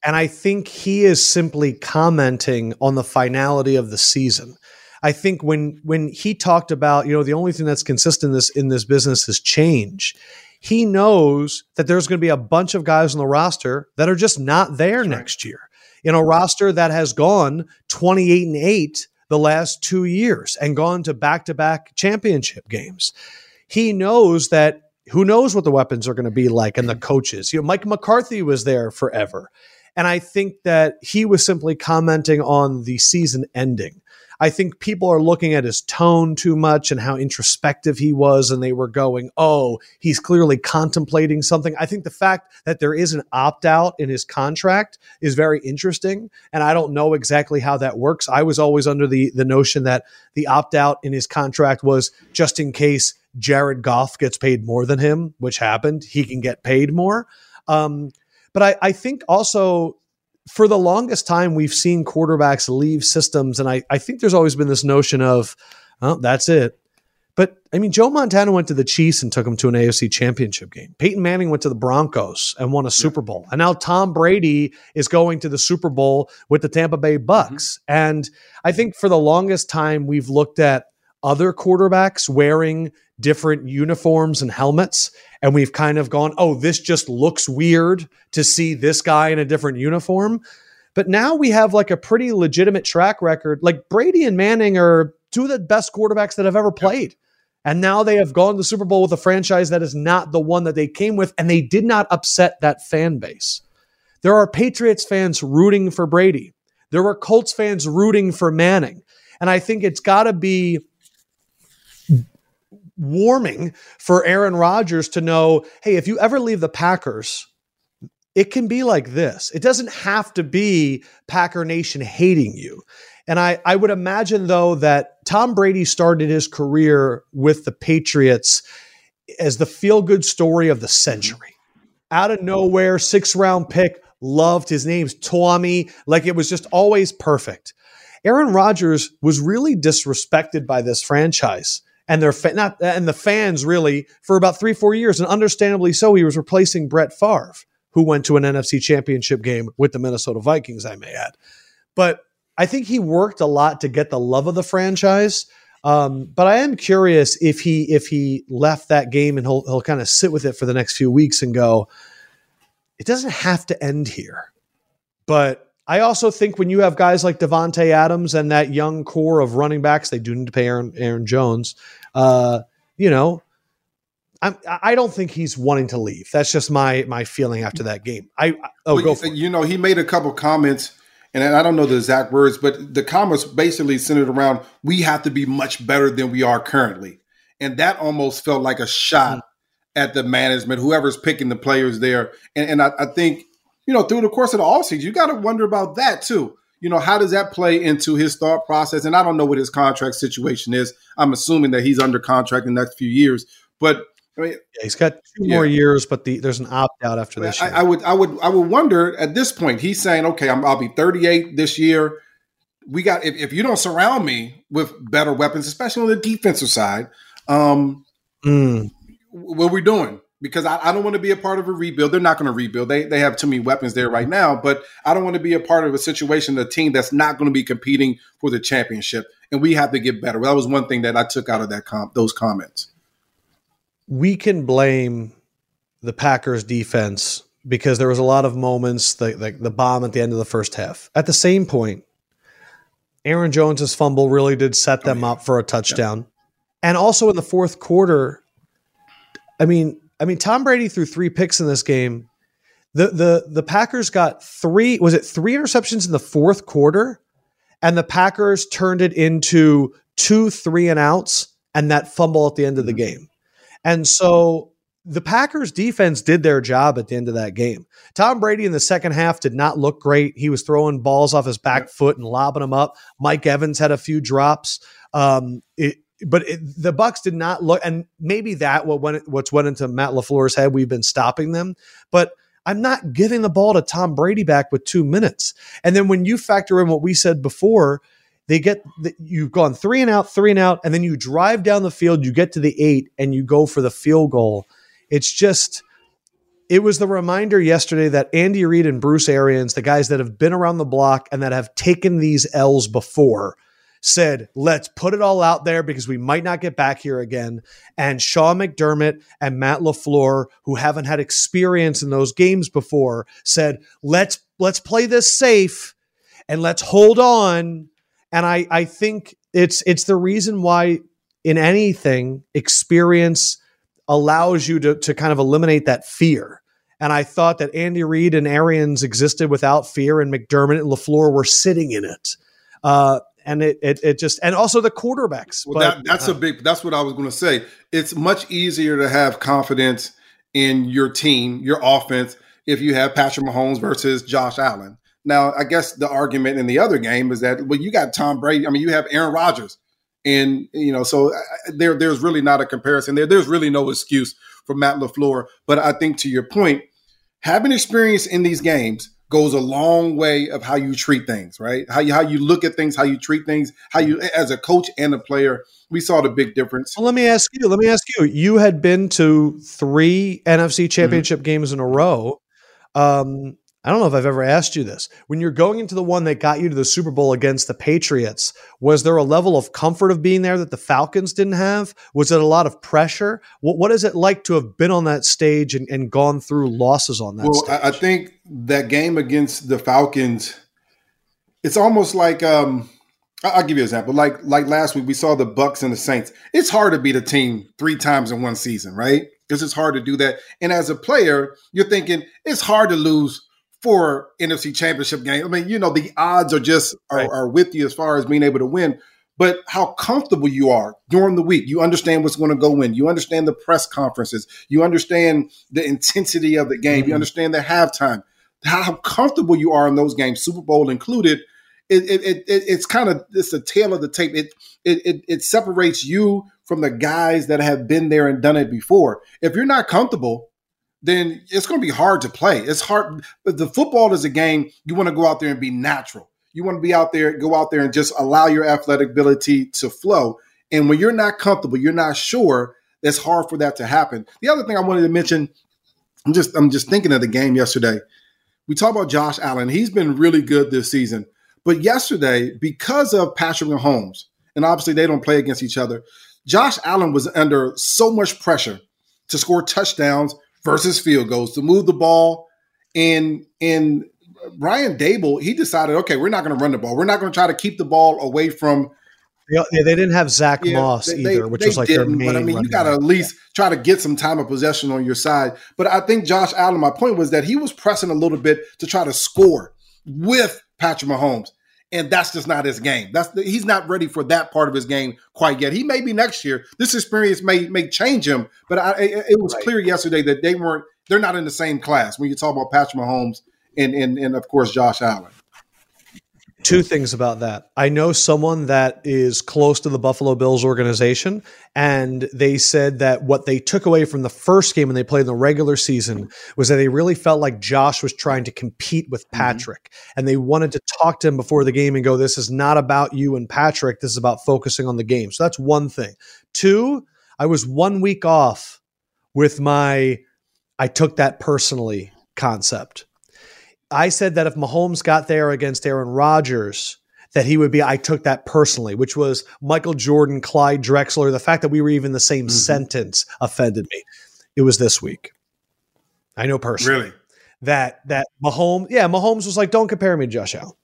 and I think he is simply commenting on the finality of the season. I think when when he talked about, you know, the only thing that's consistent in this in this business is change. He knows that there's going to be a bunch of guys on the roster that are just not there that's next right. year. In a roster that has gone 28 and 8 the last 2 years and gone to back-to-back championship games. He knows that who knows what the weapons are going to be like and the coaches. You know, Mike McCarthy was there forever. And I think that he was simply commenting on the season ending. I think people are looking at his tone too much and how introspective he was, and they were going, oh, he's clearly contemplating something. I think the fact that there is an opt out in his contract is very interesting. And I don't know exactly how that works. I was always under the, the notion that the opt out in his contract was just in case Jared Goff gets paid more than him, which happened, he can get paid more. Um, but I, I think also for the longest time, we've seen quarterbacks leave systems. And I, I think there's always been this notion of, oh, that's it. But I mean, Joe Montana went to the Chiefs and took them to an AFC championship game. Peyton Manning went to the Broncos and won a Super Bowl. And now Tom Brady is going to the Super Bowl with the Tampa Bay Bucks. Mm-hmm. And I think for the longest time, we've looked at other quarterbacks wearing different uniforms and helmets. And we've kind of gone, oh, this just looks weird to see this guy in a different uniform. But now we have like a pretty legitimate track record. Like Brady and Manning are two of the best quarterbacks that have ever played. And now they have gone to the Super Bowl with a franchise that is not the one that they came with, and they did not upset that fan base. There are Patriots fans rooting for Brady. There were Colts fans rooting for Manning. And I think it's got to be warming for Aaron Rodgers to know hey, if you ever leave the Packers, it can be like this. It doesn't have to be Packer Nation hating you. And I, I would imagine, though, that Tom Brady started his career with the Patriots as the feel good story of the mm-hmm. century. Out of nowhere, six round pick, loved his name's Tommy, like it was just always perfect. Aaron Rodgers was really disrespected by this franchise and their fa- not and the fans really for about three four years, and understandably so. He was replacing Brett Favre, who went to an NFC Championship game with the Minnesota Vikings. I may add, but I think he worked a lot to get the love of the franchise. Um, but I am curious if he if he left that game and he'll he'll kind of sit with it for the next few weeks and go, it doesn't have to end here. But I also think when you have guys like Davante Adams and that young core of running backs, they do need to pay Aaron, Aaron Jones. Uh, you know, I'm, I don't think he's wanting to leave. That's just my my feeling after that game. I oh well, go for you, know he made a couple comments, and I don't know the exact words, but the comments basically centered around we have to be much better than we are currently, and that almost felt like a shot mm-hmm. at the management, whoever's picking the players there, and, and I, I think you know, through the course of the offseason, you got to wonder about that too. You know, how does that play into his thought process? And I don't know what his contract situation is. I'm assuming that he's under contract in the next few years. But I mean, yeah, he's got two yeah. more years, but the, there's an opt out after this. I, I, would, I would, I would wonder at this point. He's saying, "Okay, i will be 38 this year. We got if, if, you don't surround me with better weapons, especially on the defensive side, um, mm. what are we doing? Because I, I, don't want to be a part of a rebuild. They're not going to rebuild. They they have too many weapons there right now, but I don't want to be a part of a situation, a team that's not going to be competing for the championship. And we have to get better. That was one thing that I took out of that comp those comments. We can blame the Packers defense because there was a lot of moments like the, the bomb at the end of the first half. At the same point, Aaron Jones's fumble really did set them oh, yeah. up for a touchdown. Yeah. And also in the fourth quarter, I mean, I mean Tom Brady threw three picks in this game. The the the Packers got three was it three interceptions in the fourth quarter and the Packers turned it into two three and outs and that fumble at the end of the mm-hmm. game. And so the Packers defense did their job at the end of that game. Tom Brady in the second half did not look great. He was throwing balls off his back foot and lobbing them up. Mike Evans had a few drops. Um, it, but it, the Bucks did not look, and maybe that what went what's went into Matt LaFleur's head. We've been stopping them, but I'm not giving the ball to Tom Brady back with two minutes. And then when you factor in what we said before, they get the, you've gone three and out, three and out, and then you drive down the field, you get to the eight, and you go for the field goal it's just it was the reminder yesterday that Andy Reid and Bruce Arians, the guys that have been around the block and that have taken these L's before, said, let's put it all out there because we might not get back here again. And Sean McDermott and Matt LaFleur, who haven't had experience in those games before, said, let's let's play this safe and let's hold on. And I, I think it's it's the reason why in anything, experience allows you to, to kind of eliminate that fear. And I thought that Andy Reid and Arians existed without fear, and McDermott and LaFleur were sitting in it. Uh, and it, it, it just and also the quarterbacks. Well, but, that, that's uh, a big. That's what I was going to say. It's much easier to have confidence in your team, your offense, if you have Patrick Mahomes versus Josh Allen. Now, I guess the argument in the other game is that well, you got Tom Brady. I mean, you have Aaron Rodgers and you know, so there there's really not a comparison there. There's really no excuse for Matt LaFleur. But I think to your point, having experience in these games goes a long way of how you treat things, right? How you how you look at things, how you treat things, how you as a coach and a player. We saw the big difference. Well, let me ask you. Let me ask you. You had been to three NFC Championship mm-hmm. games in a row. Um, I don't know if I've ever asked you this. When you're going into the one that got you to the Super Bowl against the Patriots, was there a level of comfort of being there that the Falcons didn't have? Was it a lot of pressure? What, what is it like to have been on that stage and, and gone through losses on that well, stage? I, I think that game against the Falcons, it's almost like um, I'll give you an example. Like like last week, we saw the Bucks and the Saints. It's hard to beat a team three times in one season, right? Because it's hard to do that. And as a player, you're thinking it's hard to lose for NFC Championship game. I mean, you know, the odds are just are, right. are, with you as far as being able to win. But how comfortable you are during the week. You understand what's going to go in. You understand the press conferences. You understand the intensity of the game. Mm-hmm. You understand the halftime. How comfortable you are in those games, Super Bowl included. It, it, it, it's kind of it's a tail of the tape. It, it it it separates you from the guys that have been there and done it before. If you're not comfortable, then it's going to be hard to play. It's hard. But the football is a game you want to go out there and be natural. You want to be out there, go out there and just allow your athletic ability to flow. And when you're not comfortable, you're not sure, it's hard for that to happen. The other thing I wanted to mention, I'm just I'm just thinking of the game yesterday. We talk about Josh Allen. He's been really good this season. But yesterday, because of Patrick Mahomes, and obviously they don't play against each other, Josh Allen was under so much pressure to score touchdowns versus field goals to move the ball. And and Brian Daboll, he decided, okay, we're not going to run the ball. We're not going to try to keep the ball away from. Yeah, they didn't have Zach yeah, Moss they, either, which was like their main. But I mean, you got to at least try to get some time of possession on your side. But I think Josh Allen, my point was that he was pressing a little bit to try to score with Patrick Mahomes and that's just not his game. That's the, he's not ready for that part of his game quite yet. He may be next year. This experience may may change him, but I, it, it, was right. clear yesterday that they weren't. They're not in the same class when you talk about Patrick Mahomes and and and of course Josh Allen. Two things about that. I know someone that is close to the Buffalo Bills organization, and they said that what they took away from the first game when they played in the regular season was that they really felt like Josh was trying to compete with mm-hmm. Patrick. Mm-hmm. And they wanted to talk to him before the game and go, This is not about you and Patrick. This is about focusing on the game. So that's one thing. Two, I was one week off with my I took that personally concept. I said that if Mahomes got there against Aaron Rodgers, that he would be. I took that personally, which was Michael Jordan, Clyde Drexler. The fact that we were even the same mm-hmm. sentence offended me. It was this week. I know personally. Really? that that Mahomes, yeah, Mahomes was like, "Don't compare me to Josh Allen."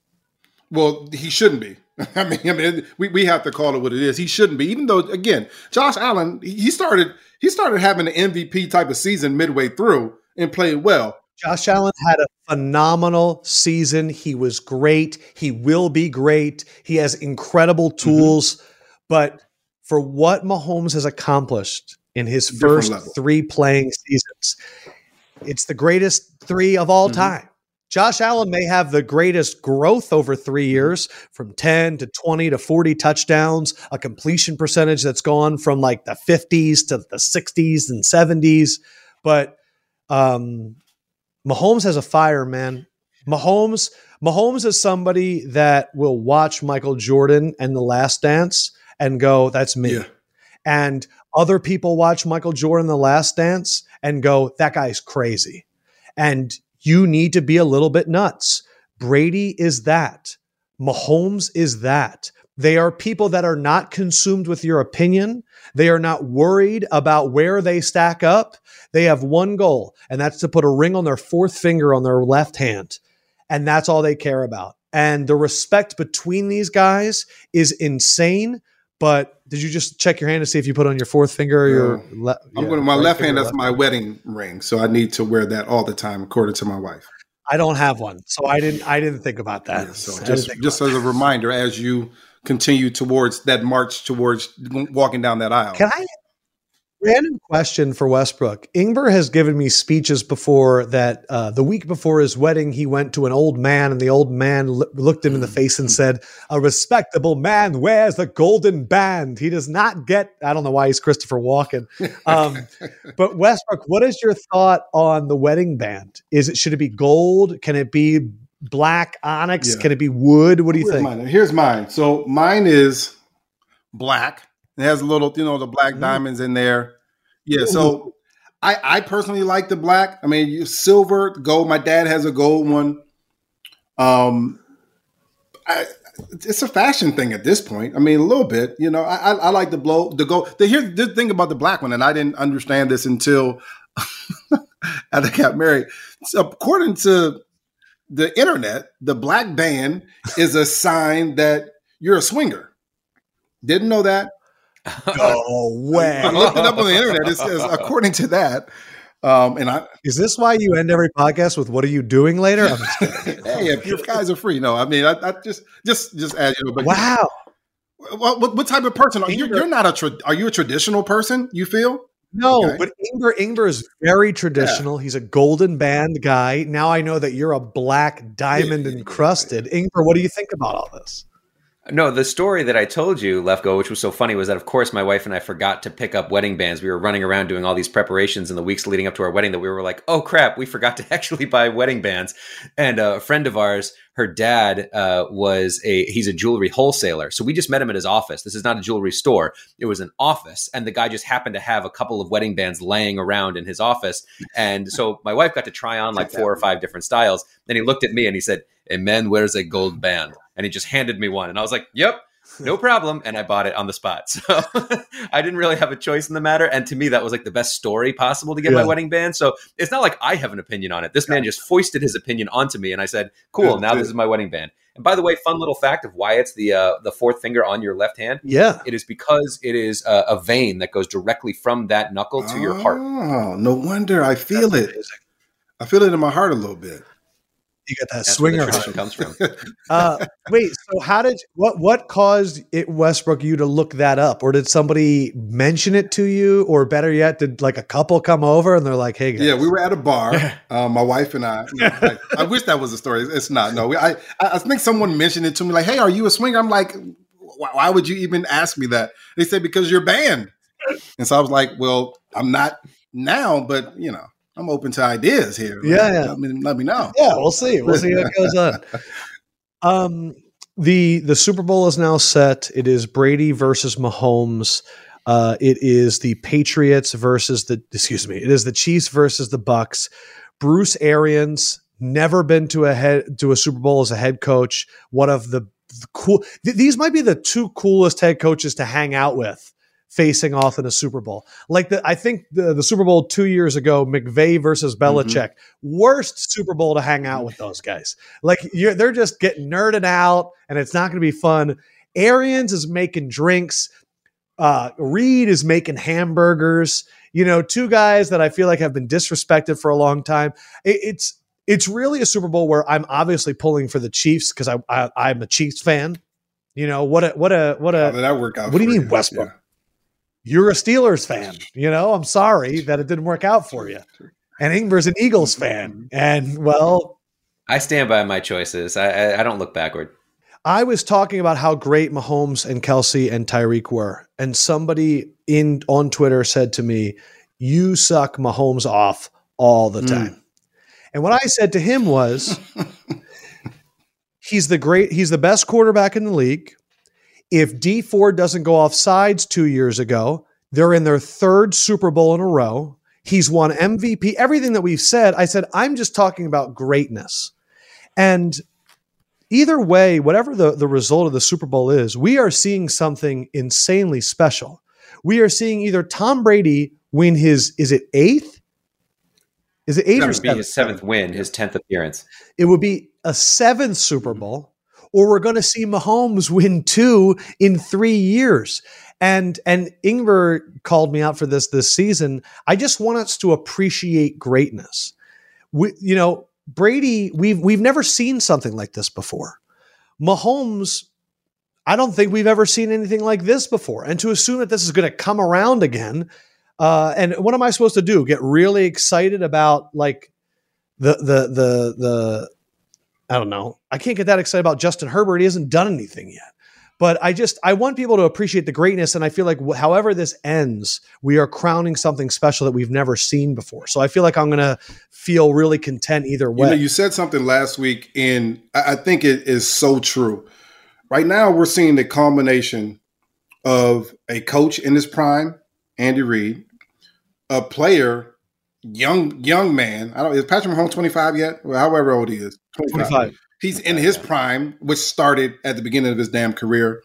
Well, he shouldn't be. I mean, I mean, we, we have to call it what it is. He shouldn't be, even though again, Josh Allen he started he started having an MVP type of season midway through and played well. Josh Allen had a phenomenal season. He was great. He will be great. He has incredible mm-hmm. tools, mm-hmm. but for what Mahomes has accomplished in his first three playing seasons, it's the greatest three of all mm-hmm. time. Josh Allen may have the greatest growth over three mm-hmm. years from 10 to 20 to 40 touchdowns, a completion percentage that's gone from like the 50s to the 60s and 70s. But um, Mahomes has a fire, man. Mahomes, Mahomes is somebody that will watch Michael Jordan and The Last Dance and go, "That's me." Yeah. And other people watch Michael Jordan The Last Dance and go, "That guy's crazy." And you need to be a little bit nuts. Brady is that. Mahomes is that. They are people that are not consumed with your opinion. They are not worried about where they stack up. They have one goal, and that's to put a ring on their fourth finger on their left hand. And that's all they care about. And the respect between these guys is insane. But did you just check your hand to see if you put on your fourth finger or your left? I'm yeah, going to my right left hand. That's left my wedding ring, so I need to wear that all the time, according to my wife. I don't have one, so I didn't. I didn't think about that. Yeah, so just just as a reminder, as you continue towards that march towards walking down that aisle. Can I Random question for Westbrook. Ingber has given me speeches before that uh, the week before his wedding, he went to an old man, and the old man looked him in the face and said, A respectable man wears the golden band. He does not get, I don't know why he's Christopher Walken. Um, but Westbrook, what is your thought on the wedding band? Is it, should it be gold? Can it be black onyx? Yeah. Can it be wood? What do you Here's think? Mine. Here's mine. So mine is black it has a little, you know, the black mm. diamonds in there. Yeah. So I, I personally like the black. I mean, silver, gold. My dad has a gold one. Um, I, it's a fashion thing at this point. I mean, a little bit. You know, I, I like the blow, the gold. The here's the thing about the black one, and I didn't understand this until I got married. So according to the internet, the black band is a sign that you're a swinger. Didn't know that. No way. I looked it up on the internet. It says, according to that, um, and I is this why you end every podcast with "What are you doing later"? hey, if your guys are free, no, I mean, I, I just, just, just add you know. But wow. What, what, what, type of person are you? You're not a. Tra- are you a traditional person? You feel? No, okay. but Ingber Ingber is very traditional. Yeah. He's a golden band guy. Now I know that you're a black diamond encrusted. Ingber, what do you think about all this? No, the story that I told you, Lefkoe, which was so funny, was that of course my wife and I forgot to pick up wedding bands. We were running around doing all these preparations in the weeks leading up to our wedding that we were like, oh crap, we forgot to actually buy wedding bands. And uh, a friend of ours, her dad uh, was a he's a jewelry wholesaler, so we just met him at his office. This is not a jewelry store; it was an office, and the guy just happened to have a couple of wedding bands laying around in his office. And so my wife got to try on like four or five different styles. Then he looked at me and he said, "A man wears a gold band." And he just handed me one. And i was like yep no problem. And i bought it on the spot. So i didn't really have a choice in the matter. And to me that was like the best story possible to get yeah. my wedding band. So it's not like i have an opinion on it. This man just foisted his opinion onto me and i said cool now this is my wedding band. And by the way fun little fact of why it's the uh, the fourth finger on your left hand. Yeah. It is because it is a, a vein that goes directly from that knuckle to oh, your heart. Oh no wonder i feel That's it. amazing. i feel it in my heart a little bit you get that That's swinger tradition comes from. uh, wait, so how did what what caused it Westbrook you to look that up, or did somebody mention it to you, or better yet, did like a couple come over and they're like, "Hey, guys. yeah, we were at a bar, uh, my wife and I. You know, like, I wish that was a story. It's not. No, I I think someone mentioned it to me, like, "Hey, are you a swinger?" I'm like, why, why would you even ask me that? They said because you're banned, and so I was like, well, I'm not now, but you know. I'm open to ideas here. Yeah, yeah. Let me, let me know. Yeah, we'll see. We'll see what goes on. Um, the the Super Bowl is now set. It is Brady versus Mahomes. Uh, it is the Patriots versus the excuse me. It is the Chiefs versus the Bucks. Bruce Arians never been to a head to a Super Bowl as a head coach. One of the, the cool. Th- these might be the two coolest head coaches to hang out with facing off in a Super Bowl. Like the, I think the, the Super Bowl two years ago, McVay versus Belichick, worst Super Bowl to hang out with those guys. Like you're, they're just getting nerded out, and it's not going to be fun. Arians is making drinks. Uh, Reid is making hamburgers. You know, two guys that I feel like have been disrespected for a long time. It, it's it's really a Super Bowl where I'm obviously pulling for the Chiefs because I, I I'm a Chiefs fan. You know what a what a what How a did that work out? what do you mean, Westbrook? You're a Steelers fan. You know, I'm sorry that it didn't work out for you. And Ingber's an Eagles fan. And well, I stand by my choices. I, I, I don't look backward. I was talking about how great Mahomes and Kelce and Tyreek were, and somebody in on Twitter said to me, "You suck Mahomes off all the Mm. time." And what I said to him was, "He's the great. He's the best quarterback in the league. If Dee Ford doesn't go off sides two years ago, they're in their third Super Bowl in a row. He's won MVP. Everything that we've said, I said, I'm just talking about greatness, and." either way, whatever the, the result of the Super Bowl is, we are seeing something insanely special. We are seeing either Tom Brady win his, is it eighth? Is it eighth That or seventh? his seventh win, his tenth appearance. It would be a seventh Super Bowl, or we're going to see Mahomes win two in three years. And and Ingber called me out for this this season. I just want us to appreciate greatness. We, you know, Brady, we've we've never seen something like this before. Mahomes, I don't think we've ever seen anything like this before. And to assume that this is going to come around again, uh, and what am I supposed to do? Get really excited about like the the the the I don't know. I can't get that excited about Justin Herbert. He hasn't done anything yet. But I just I want people to appreciate the greatness, and I feel like however this ends, we are crowning something special that we've never seen before. So I feel like I'm gonna feel really content either You way. know, you said something last week, and I I think it is so true. Right now, we're seeing the combination of a coach in his prime, Andy Reid, a player, young young man. I don't is Patrick Mahomes twenty five yet? Well, however old he is, 25. He's in his prime, which started at the beginning of his damn career.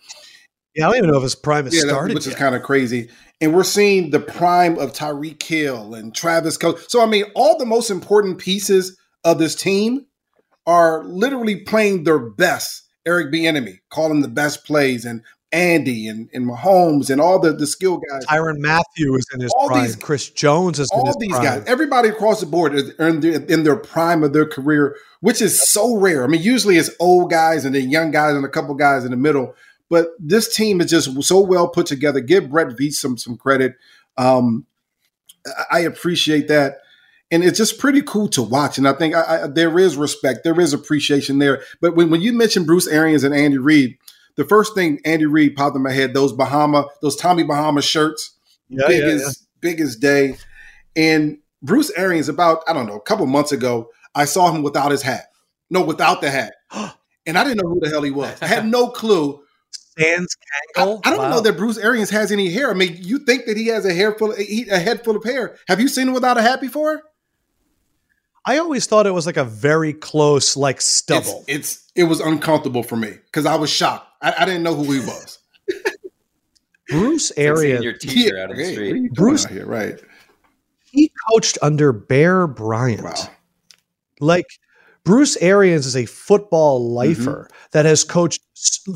Yeah, I don't even know if his prime has Yeah, started. which is kind of crazy. And we're seeing the prime of Tyreek Hill and Travis Coach. So I mean, all the most important pieces of this team are literally playing their best. Eric Bieniemy calling the best plays, and Andy and, and Mahomes and all the, the skill guys. Tyrann Mathieu is in his All prime. these- Chris Jones is in all these prime. guys, everybody across the board is in their, in their prime of their career, which is so rare. I mean, usually it's old guys and then young guys and a couple guys in the middle. But this team is just so well put together. Give Brett Veach some some credit. Um, I- I appreciate that, and it's just pretty cool to watch. And I think I, I, there is respect, there is appreciation there. But when, when you mentioned Bruce Arians and Andy Reid, the first thing Andy Reid popped in my head those Bahama, those Tommy Bahama shirts Yeah, big yeah, as yeah. big as day. And Bruce Arians, about I don't know, a couple months ago, I saw him without his hat. No, without the hat, and I didn't know who the hell he was. I had no clue. Sans I, Kangle. I don't Wow. know that Bruce Arians has any hair. I mean, you think that he has a hair full, a head full of hair? Have you seen him without a hat before? I always thought it was like a very close, like stubble. it's it was uncomfortable for me because I was shocked. I, I didn't know who he was. Bruce It's like seeing Arians. your teacher out in the Hey, what are street. you Bruce- out here, right? he coached under Bear Bryant. Wow. Like Bruce Arians is a football Mm-hmm. lifer that has coached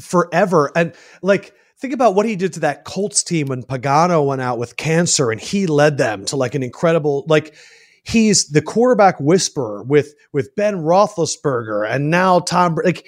forever. And like, think about what he did to that Colts team when Pagano went out with cancer and he led them to like an incredible, like, he's the quarterback whisperer with with Ben Roethlisberger and now Tom. Like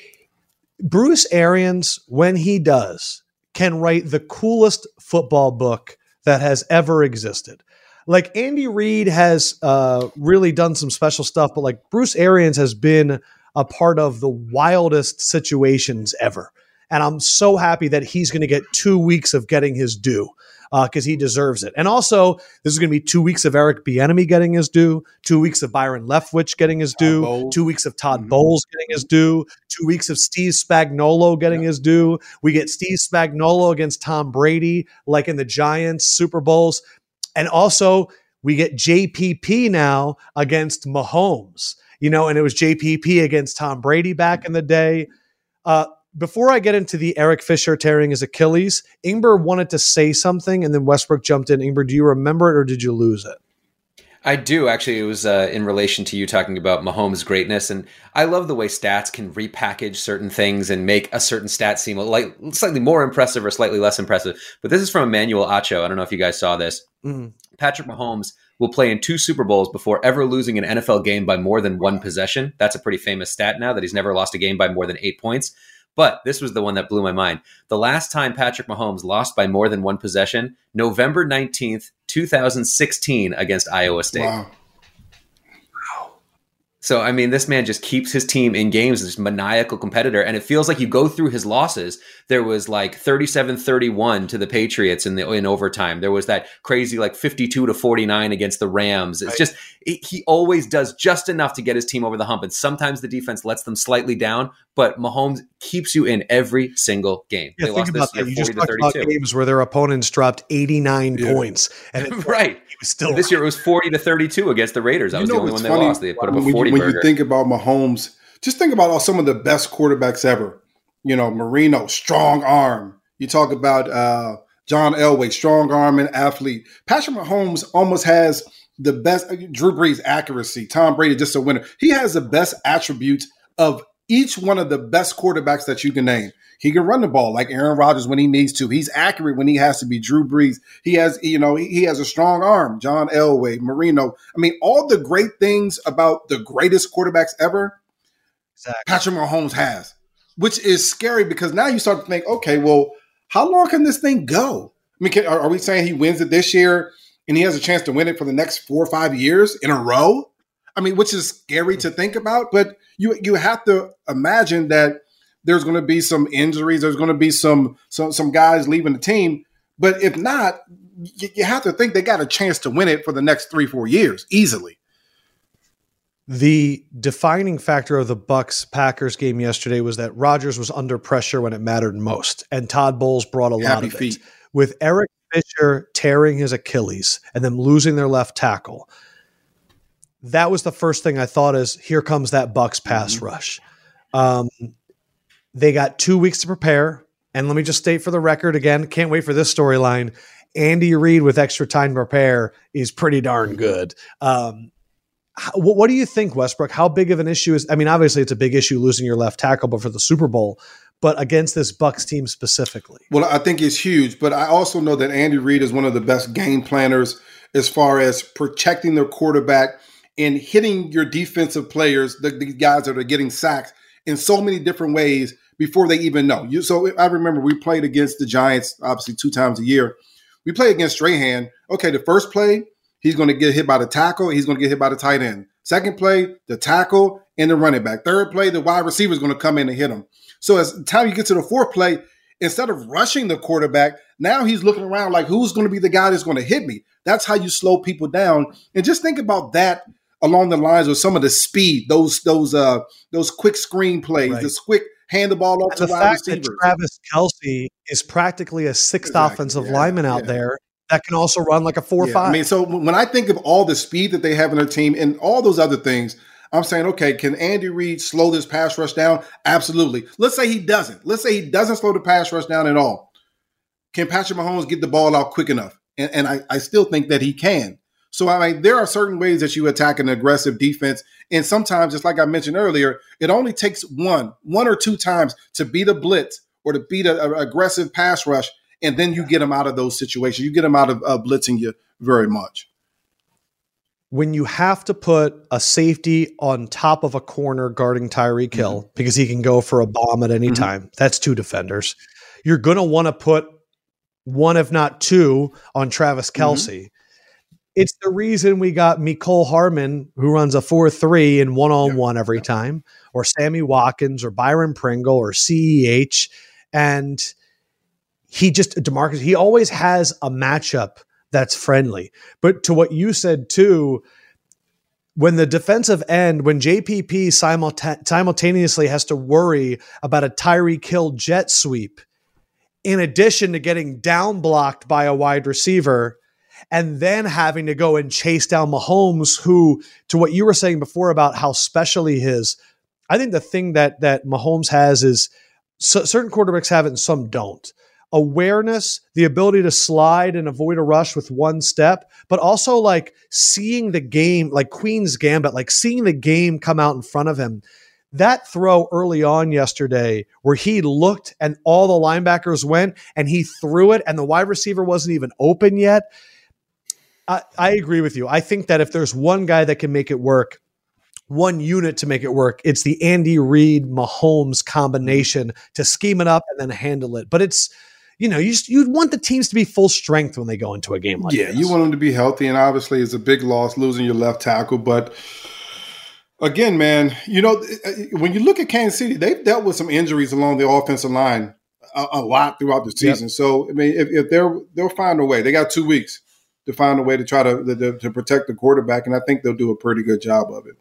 Bruce Arians, when he does, can write the coolest football book that has ever existed. Like Andy Reid has uh, really done some special stuff, but like Bruce Arians has been a part of the wildest situations ever. And I'm so happy that he's going to get two weeks of getting his due because he deserves it. And also, this is going to be two weeks of Eric Bieniemy getting his due, two weeks of Byron Leftwich getting his due, Bowles. two weeks of Todd Mhm. Bowles getting his due, two weeks of Steve Spagnuolo getting his due. We get Steve Spagnuolo against Tom Brady, like in the Giants Super Bowls. And also, we get JPP now against Mahomes, you know, and it was JPP against Tom Brady back in the day. Uh, before I get into the Eric Fisher tearing his Achilles, Ingber wanted to say something, and then Westbrook jumped in. Ingber, do you remember it or did you lose it? I do actually. It was uh, in relation to you talking about Mahomes' greatness, and I love the way stats can repackage certain things and make a certain stat seem like slightly more impressive or slightly less impressive. But this is from Emmanuel Acho. I don't know if you guys saw this. Mm. Patrick Mahomes will play in two Super Bowls before ever losing an NFL game by more than one possession. That's a pretty famous stat now that he's never lost a game by more than eight points. But this was the one that blew my mind. The last time Patrick Mahomes lost by more than one possession, November 19th, 2016, against Iowa State. Wow. So I mean, this man just keeps his team in games, this maniacal competitor, and it feels like you go through his losses. There was like 37-31 to the Patriots in the in overtime. There was that crazy like 52 to 49 against the Rams. It's right. just it, he always does just enough to get his team over the hump, and sometimes the defense lets them slightly down. But Mahomes keeps you in every single game. Yeah, they think about that. You just talked about games where their opponents dropped 89 yeah. points, and right. still this year it was 40 to 32 against the Raiders. I was the only one they lost. They put up a 40 when burger. you think about Mahomes, just think about all some of the best quarterbacks ever. You know, Marino, strong arm. You talk about uh, John Elway, strong arm and athlete. Patrick Mahomes almost has the best. Uh, Drew Brees accuracy. Tom Brady just a winner. He has the best attributes of each one of the best quarterbacks that you can name. He can run the ball like Aaron Rodgers when he needs to. He's accurate when he has to be. Drew Brees. He has, you know, he, has a strong arm. John Elway, Marino. I mean, all the great things about the greatest quarterbacks ever, exactly. Patrick Mahomes has, which is scary because now you start to think, okay, well, how long can this thing go? I mean, can, are, are we saying he wins it this year and he has a chance to win it for the next four or five years in a row? I mean, which is scary to think about, but you you have to imagine that there's going to be some injuries. There's going to be some some some guys leaving the team. But if not, you, you have to think they got a chance to win it for the next three four years easily. The defining factor of the Bucks Packers game yesterday was that Rodgers was under pressure when it mattered most, and Todd Bowles brought a Happy lot of feet. it. With Eric Fisher tearing his Achilles and them losing their left tackle, that was the first thing I thought is here comes that Bucks pass mm-hmm. rush. Um, they got two weeks to prepare. And let me just state for the record again, can't wait for this storyline. Andy Reid with extra time to prepare is pretty darn good. Um, what, what do you think, Westbrook? How big of an issue is? I mean, obviously it's a big issue losing your left tackle, but for the Super Bowl, but against this Bucks team specifically. Well, I think it's huge, but I also know that Andy Reid is one of the best game planners as far as protecting their quarterback and hitting your defensive players, the, the guys that are getting sacked in so many different ways before they even know. You, so I remember we played against the Giants, obviously two times a year. We play against Strahan. Okay, the first play, he's going to get hit by the tackle. He's going to get hit by the tight end. Second play, the tackle and the running back. Third play, the wide receiver is going to come in and hit him. So as the time you get to the fourth play, instead of rushing the quarterback, now he's looking around like who's going to be the guy that's going to hit me. That's how you slow people down. And just think about that along the lines of some of the speed, those those uh those quick screen plays, right. this quick hand the ball off and to the fact receivers. that Travis Kelce is practically a sixth exactly. offensive yeah. lineman out yeah. there that can also run like a four yeah. five. I mean, so when I think of all the speed that they have in their team and all those other things, I'm saying, okay, can Andy Reid slow this pass rush down? Absolutely. Let's say he doesn't. Let's say he doesn't slow the pass rush down at all. Can Patrick Mahomes get the ball out quick enough? And, and I, I still think that he can. So I mean, there are certain ways that you attack an aggressive defense, and sometimes, just like I mentioned earlier, it only takes one, one or two times to beat a blitz or to beat an aggressive pass rush, and then you get them out of those situations. You get them out of uh, blitzing you very much. When you have to put a safety on top of a corner guarding Tyreek Hill mm-hmm. because he can go for a bomb at any mm-hmm. time, that's two defenders. You're going to want to put one, if not two, on Travis Kelce. Mm-hmm it's the reason we got Mecole Hardman, who runs a 4 3 and one on one every time, or Sammy Watkins, or Byron Pringle, or CEH. And he just, Demarcus, he always has a matchup that's friendly. But to what you said too, when the defensive end, when JPP simultaneously has to worry about a Tyreek Hill jet sweep, in addition to getting down blocked by a wide receiver, and then having to go and chase down Mahomes, who, to what you were saying before about how special he is, I think the thing that that Mahomes has is certain quarterbacks have it and some don't. Awareness, the ability to slide and avoid a rush with one step, but also like seeing the game, like Queen's Gambit, like seeing the game come out in front of him. That throw early on yesterday, where he looked and all the linebackers went and he threw it, and the wide receiver wasn't even open yet. I, I agree with you. I think that if there's one guy that can make it work, one unit to make it work. It's the Andy Reid Mahomes combination to scheme it up and then handle it. But it's you know you you'd want the teams to be full strength when they go into a game like this. yeah, this. you want them to be healthy, and obviously it's a big loss losing your left tackle, but. Again, man, you know when you look at Kansas City, they've dealt with some injuries along the offensive line a, a lot throughout the season. Yep. So I mean, if, if they're they'll find a way. They got two weeks to find a way to try to, to to protect the quarterback, and I think they'll do a pretty good job of it.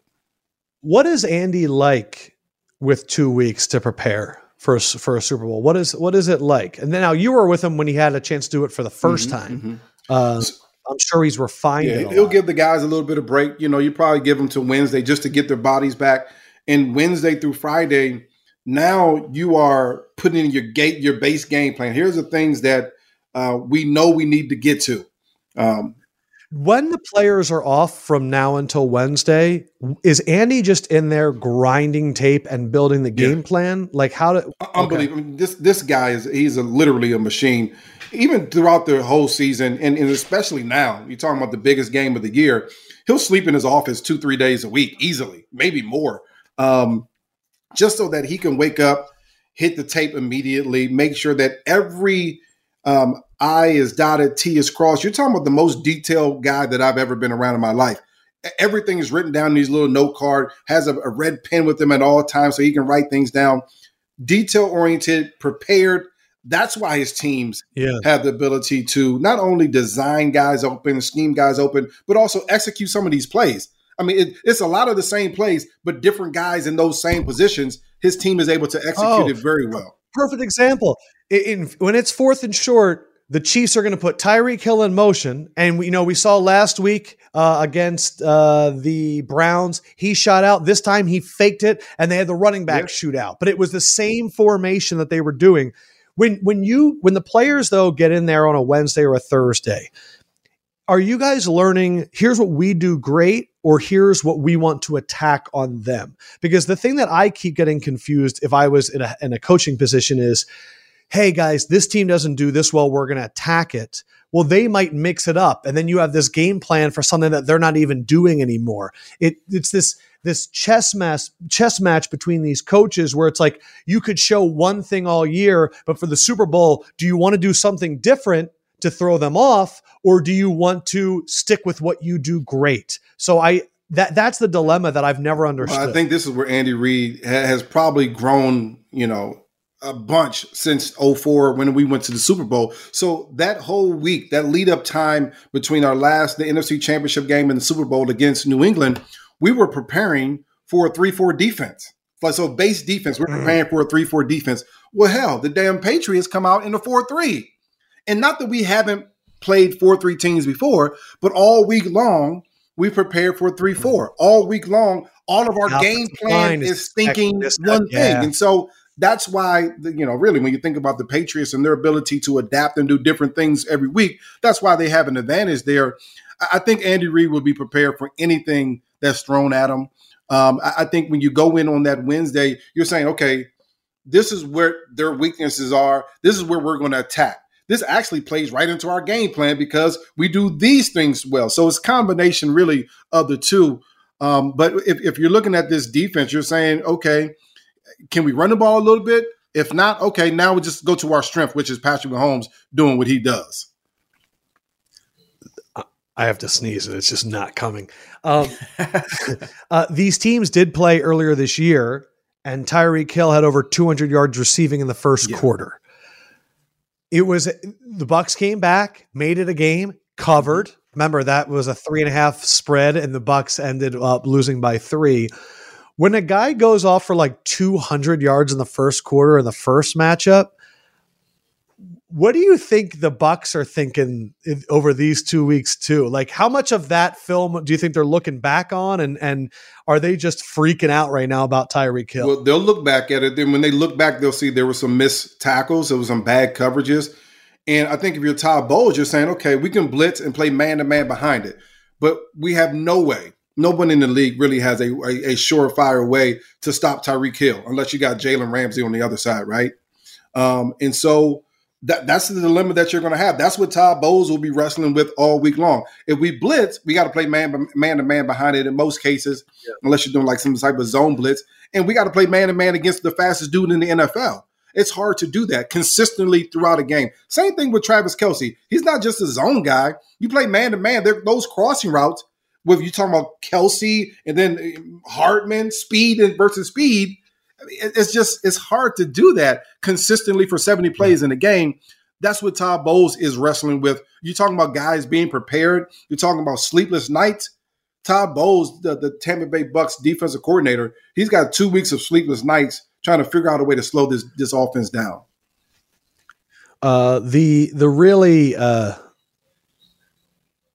What is Andy like with two weeks to prepare for a, for a Super Bowl? What is what is it like? And then now you were with him when he had a chance to do it for the 1st mm-hmm, time. Mm-hmm. Uh, I'm sure he's refined. Yeah, he'll give the guys a little bit of break. You know, you probably give them to Wednesday just to get their bodies back. And Wednesday through Friday, now you are putting in your gate your base game plan. Here's the things that uh, we know we need to get to. Um, when the players are off from now until Wednesday, is Andy just in there grinding tape and building the game yeah. plan? Like how to unbelievable. Okay. This this guy is he's a, literally a machine. Even throughout the whole season, and, and especially now, you're talking about the biggest game of the year. He'll sleep in his office two, three days a week, easily, maybe more, um, just so that he can wake up, hit the tape immediately, make sure that every um, I is dotted, T is crossed. You're talking about the most detailed guy that I've ever been around in my life. Everything is written down in these little note card, has a, a red pen with him at all times so he can write things down. Detail oriented, prepared. That's why his teams yeah. have the ability to not only design guys open, scheme guys open, but also execute some of these plays. I mean, it, it's a lot of the same plays, but different guys in those same positions. His team is able to execute oh, it very well. Perfect example. In, in, when it's fourth and short, the Chiefs are going to put Tyreek Hill in motion. And, you know, we saw last week uh, against uh, the Browns, he shot out. This time he faked it and they had the running back yeah. shoot out. But it was the same formation that they were doing. When, when you when the players though get in there on a Wednesday or a Thursday, are you guys learning here's what we do great or here's what we want to attack on them? Because the thing that I keep getting confused if I was in a, in a coaching position is hey guys, this team doesn't do this well, we're going to attack it. Well, they might mix it up, and then you have this game plan for something that they're not even doing anymore. It, it's this this chess match chess match between these coaches where it's like you could show one thing all year, but for the Super Bowl, do you want to do something different to throw them off, or do you want to stick with what you do great? So I that that's the dilemma that I've never understood. Well, I think this is where Andy Reid has probably grown, you know, a bunch since 04 when we went to the Super Bowl. So that whole week, that lead up time between our last the NFC Championship game and the Super Bowl against New England, we were preparing for a 3-4 defense. So base defense, we're mm. preparing for a 3-4 defense. Well, hell, the damn Patriots come out in a 4-3. And not that we haven't played 4-3 teams before, but all week long we prepared for 3-4. All week long, all of our game plan is thinking one thing. And so that's why you know really when you think about the patriots and their ability to adapt and do different things every week that's why they have an advantage there. I think andy reid will be prepared for anything that's thrown at him. Um, I, think when you go in on that wednesday you're saying okay this is where their weaknesses are. This is where we're going to attack. This actually plays right into our game plan because we do these things well. So it's combination really of the two. Um, but if, if you're looking at this defense you're saying okay can we run the ball a little bit? If not, okay, now we just go to our strength, which is Patrick Mahomes doing what he does. I have to sneeze and it's just not coming. Um, uh, these teams did play earlier this year, and Tyreek Hill had over 200 yards receiving in the first yeah. quarter. It was the Bucks came back, made it a game, covered. Remember that was a three and a half spread, and the Bucks ended up losing by three when a guy goes off for like 200 yards in the first quarter in the first matchup, what do you think the bucks are thinking over these two weeks too? Like, how much of that film do you think they're looking back on, and and are they just freaking out right now about Tyreek Hill? Well, they'll look back at it. Then when they look back, they'll see there were some missed tackles, there was some bad coverages, and I think if you're Todd Bowles, you're saying, okay, we can blitz and play man to man behind it, but we have no way. No one in the league really has a, a, a surefire way to stop Tyreek Hill, unless you got Jalen Ramsey on the other side, right? Um, and so that, that's the dilemma that you're going to have. That's what Todd Bowles will be wrestling with all week long. If we blitz, we got to play man man to man behind it in most cases, yeah. unless you're doing like some type of zone blitz, and we got to play man to man against the fastest dude in the NFL. It's hard to do that consistently throughout a game. Same thing with Travis Kelce. He's not just a zone guy. You play man to man. Those crossing routes. With you talking about Kelce and then Hardman, speed and versus speed it's just it's hard to do that consistently for 70 plays in a game. That's what Todd Bowles is wrestling with. You're talking about guys being prepared. You're talking about sleepless nights. Todd Bowles, the, the Tampa Bay Bucks defensive coordinator, he's got two weeks of sleepless nights trying to figure out a way to slow this this offense down. Uh, the the really uh,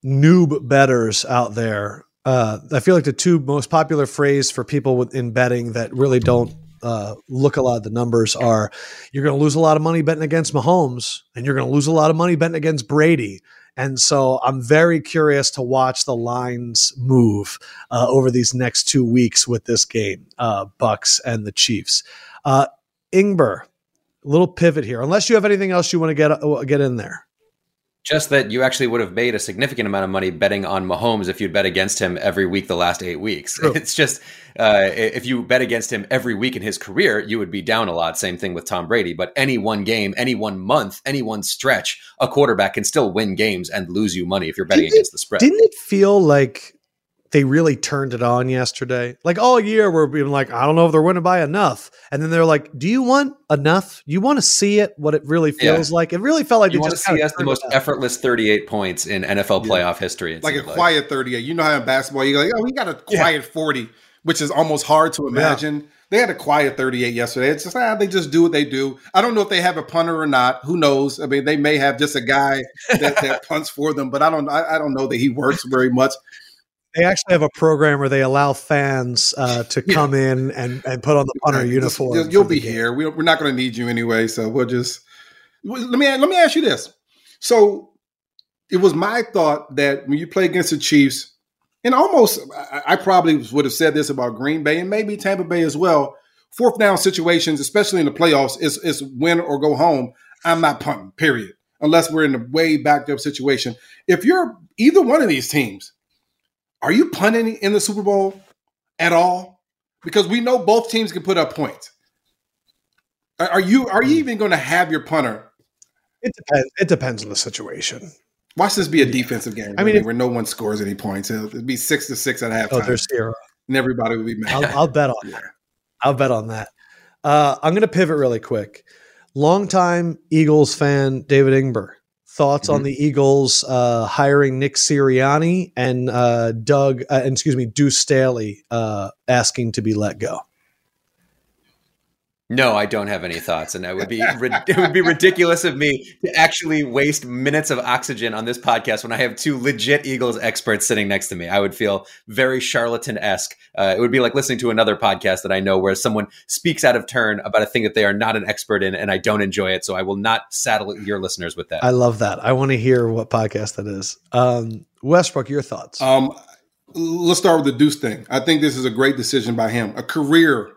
noob betters out there. Uh, I feel like the two most popular phrase for people in betting that really don't uh, look a lot of the numbers are you're going to lose a lot of money betting against Mahomes and you're going to lose a lot of money betting against Brady. And so I'm very curious to watch the lines move uh, over these next two weeks with this game, uh, Bucs and the Chiefs. Uh, Ingber, little pivot here. Unless you have anything else you want to get uh, get in there. Just that you actually would have made a significant amount of money betting on Mahomes if you'd bet against him every week the last eight weeks. True. It's just uh, if you bet against him every week in his career, you would be down a lot. Same thing with Tom Brady. But any one game, any one month, any one stretch, a quarterback can still win games and lose you money if you're betting didn't against the spread. Didn't it feel like they really turned it on yesterday. Like all year, we're being like, I don't know if they're winning by enough. And then they're like, Do you want enough? You want to see it, what it really feels yeah. like? It really felt like you want to see us the most effortless 38 points in NFL playoff history. Like a like. quiet 38. You know how in basketball, you go, like, Oh, we got a quiet yeah. 40, which is almost hard to imagine. Yeah. They had a quiet 38 yesterday. It's just ah, they just do what they do. I don't know if they have a punter or not. Who knows? I mean, they may have just a guy that, that punts for them, but I don't. I, I don't know that he works very much. They actually have a program where they allow fans uh, to come yeah. in and, and put on the punter uniform. You'll, you'll be game. here. We, are not going to need you anyway, so we'll just let me let me ask you this. So it was my thought that when you play against the Chiefs, and almost I, I probably would have said this about Green Bay and maybe Tampa Bay as well. Fourth down situations, especially in the playoffs, is is win or go home. I'm not punting. Period. Unless we're in a way backed up situation. If you're either one of these teams, are you punting in the Super Bowl at all? Because we know both teams can put up points. Are you are you hmm. even going to have your punter? It depends. It depends on the situation. Watch this be a defensive game. I mean, where no one scores any points. It'll be six to six at halftime. Oh, there's zero, and everybody will be mad. I'll, I'll bet on yeah. that. I'll bet on that. Uh, I'm going to pivot really quick. Longtime Eagles fan David Ingber thoughts mm-hmm. on the Eagles uh, hiring Nick Sirianni and uh, Doug, uh, excuse me, Deuce Staley uh, asking to be let go. No, I don't have any thoughts, and it would be it would be ridiculous of me to actually waste minutes of oxygen on this podcast when I have two legit Eagles experts sitting next to me. I would feel very charlatan esque. Uh, it would be like listening to another podcast that I know where someone speaks out of turn about a thing that they are not an expert in, and I don't enjoy it. So I will not saddle your listeners with that. I love that. I want to hear what podcast that is. Um, Westbrook, your thoughts? Um, let's start with the Deuce thing. I think this is a great decision by him, a career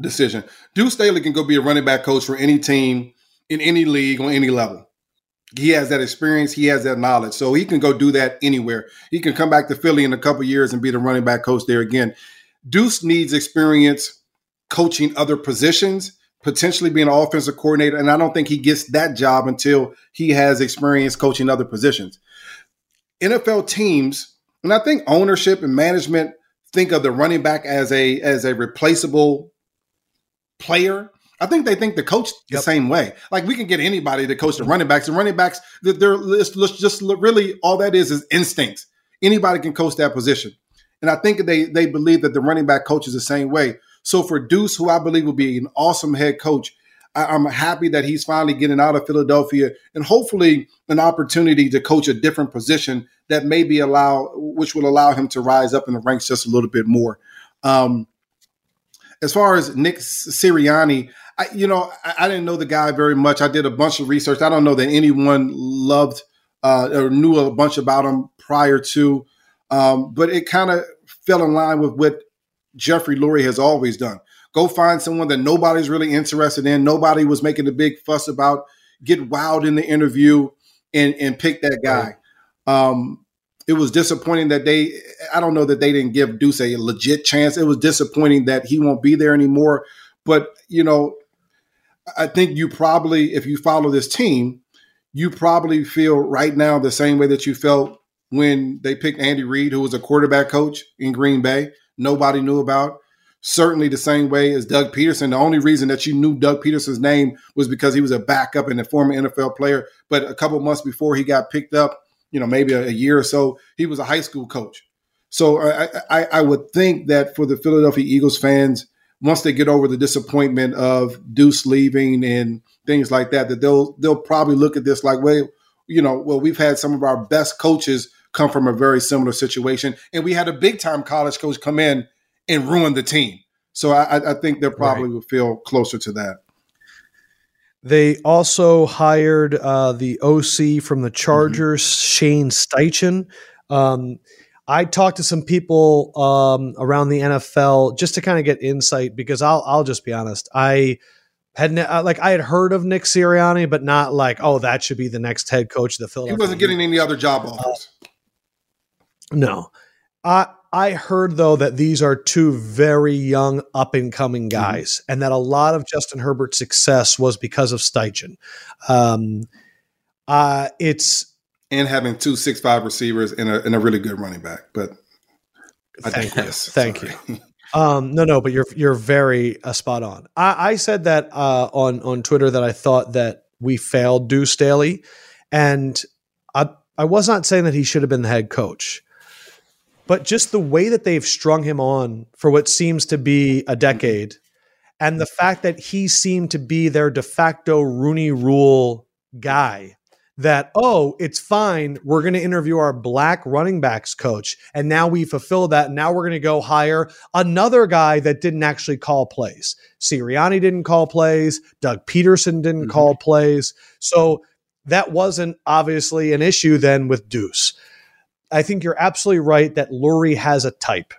decision. Deuce Staley can go be a running back coach for any team in any league on any level. He has that experience. He has that knowledge. So he can go do that anywhere. He can come back to Philly in a couple years and be the running back coach there again. Deuce needs experience coaching other positions, potentially being an offensive coordinator. And I don't think he gets that job until he has experience coaching other positions. NFL teams, and I think ownership and management think of the running back as a as a replaceable player. I think they think the coach the yep. same way. Like we can get anybody to coach the running backs. And running backs, they're let's, let's just really all that is is instincts. Anybody can coach that position, and I think they they believe that the running back coach is the same way. So for Deuce, who I believe will be an awesome head coach, I, am happy that he's finally getting out of Philadelphia and hopefully an opportunity to coach a different position that maybe allow, which will allow him to rise up in the ranks just a little bit more. Um, as far as Nick Sirianni, I, you know, I, I, didn't know the guy very much. I did a bunch of research. I don't know that anyone loved uh, or knew a bunch about him prior to, um, but it kind of fell in line with what Jeffrey Lurie has always done. Go find someone that nobody's really interested in. Nobody was making a big fuss about. Get wowed in the interview and and pick that guy. Um, it was disappointing that they. I don't know that they didn't give Deuce a legit chance. It was disappointing that he won't be there anymore. But you know, I think you probably, if you follow this team, you probably feel right now the same way that you felt when they picked Andy Reid, who was a quarterback coach in Green Bay. Nobody knew about. Certainly the same way as Doug Pederson. The only reason that you knew Doug Pederson's name was because he was a backup and a former NFL player. But a couple months before he got picked up, you know, maybe a, a year or so, he was a high school coach. So I, I, I would think that for the Philadelphia Eagles fans, once they get over the disappointment of Deuce leaving and things like that, that they'll they'll probably look at this like, well, you know, well, we've had some of our best coaches come from a very similar situation, and we had a big time college coach come in and ruin the team. So I, I think they probably right. will feel closer to that. They also hired uh, the OC from the mm-hmm. Chargers, mm-hmm. Shane Steichen. Um, I talked to some people um, around the NFL just to kind of get insight because I'll I'll just be honest. I had ne- uh, like I had heard of Nick Sirianni, but not like oh that should be the next head coach of the Philadelphia. He wasn't getting any other job offers. Uh, no, I I heard though that these are two very young up and coming mm-hmm. guys, mm-hmm. and that a lot of Justin Herbert's success was because of Steichen. Um, uh, it's and having two six five receivers and a and a really good running back. But I thank think yes. Thank sorry. you. Um, no, no, but you're you're very uh, spot on. I, I said that uh, on on Twitter that I thought that we failed Deuce Staley, and I I was not saying that he should have been the head coach, but just the way that they've strung him on for what seems to be a decade, and the fact that he seemed to be their de facto Rooney Rule guy that, oh, it's fine. We're going to interview our black running backs coach. And now we fulfill that. Now we're going to go hire another guy that didn't actually call plays. Sirianni didn't call plays. Doug Pederson didn't mm-hmm. call plays. So that wasn't obviously an issue then with Deuce. I think you're absolutely right that Lurie has a type.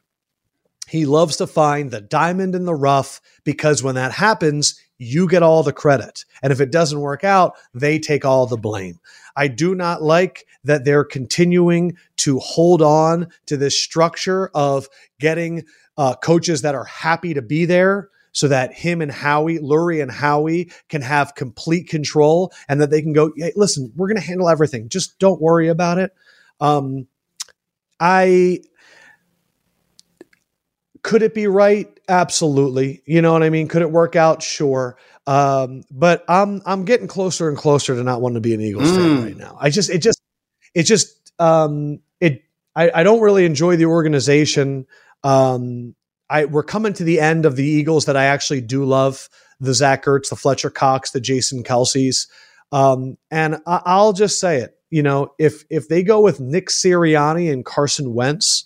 He loves to find the diamond in the rough because when that happens, you get all the credit. And if it doesn't work out, they take all the blame. I do not like that they're continuing to hold on to this structure of getting uh, coaches that are happy to be there so that him and Howie, Lurie and Howie can have complete control and that they can go, hey, listen, we're going to handle everything. Just don't worry about it. Um, I could it be right? Absolutely. You know what I mean? Could it work out? Sure. Um, but I'm I'm getting closer and closer to not wanting to be an Eagles mm. fan right now. I just it just it just um it I, I don't really enjoy the organization. Um I we're coming to the end of the Eagles that I actually do love. The Zach Ertz, the Fletcher Cox, the Jason Kelces. Um, and I, I'll just say it. You know, if if they go with Nick Sirianni and Carson Wentz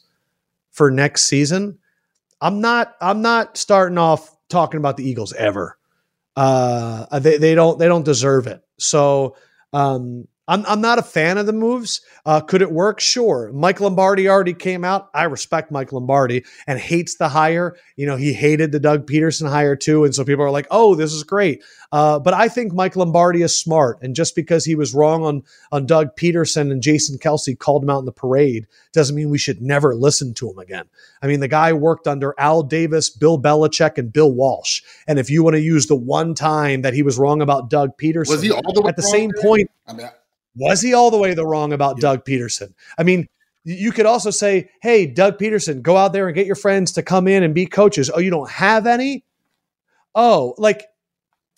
for next season, I'm not I'm not starting off talking about the Eagles ever. Uh, they they don't they don't deserve it. So um, I'm I'm not a fan of the moves. Uh, could it work? Sure. Mike Lombardi already came out. I respect Mike Lombardi and hates the hire. You know, he hated the Doug Pederson hire too, and so people are like, "Oh, this is great." Uh, but I think Mike Lombardi is smart, and just because he was wrong on on Doug Pederson and Jason Kelce called him out in the parade doesn't mean we should never listen to him again. I mean, the guy worked under Al Davis, Bill Belichick, and Bill Walsh. And if you want to use the one time that he was wrong about Doug Pederson, was he all the way at the same there? point? I mean, was he all the way the wrong about yeah. Doug Pederson? I mean, you could also say, hey, Doug Pederson, go out there and get your friends to come in and be coaches. Oh, you don't have any? Oh, like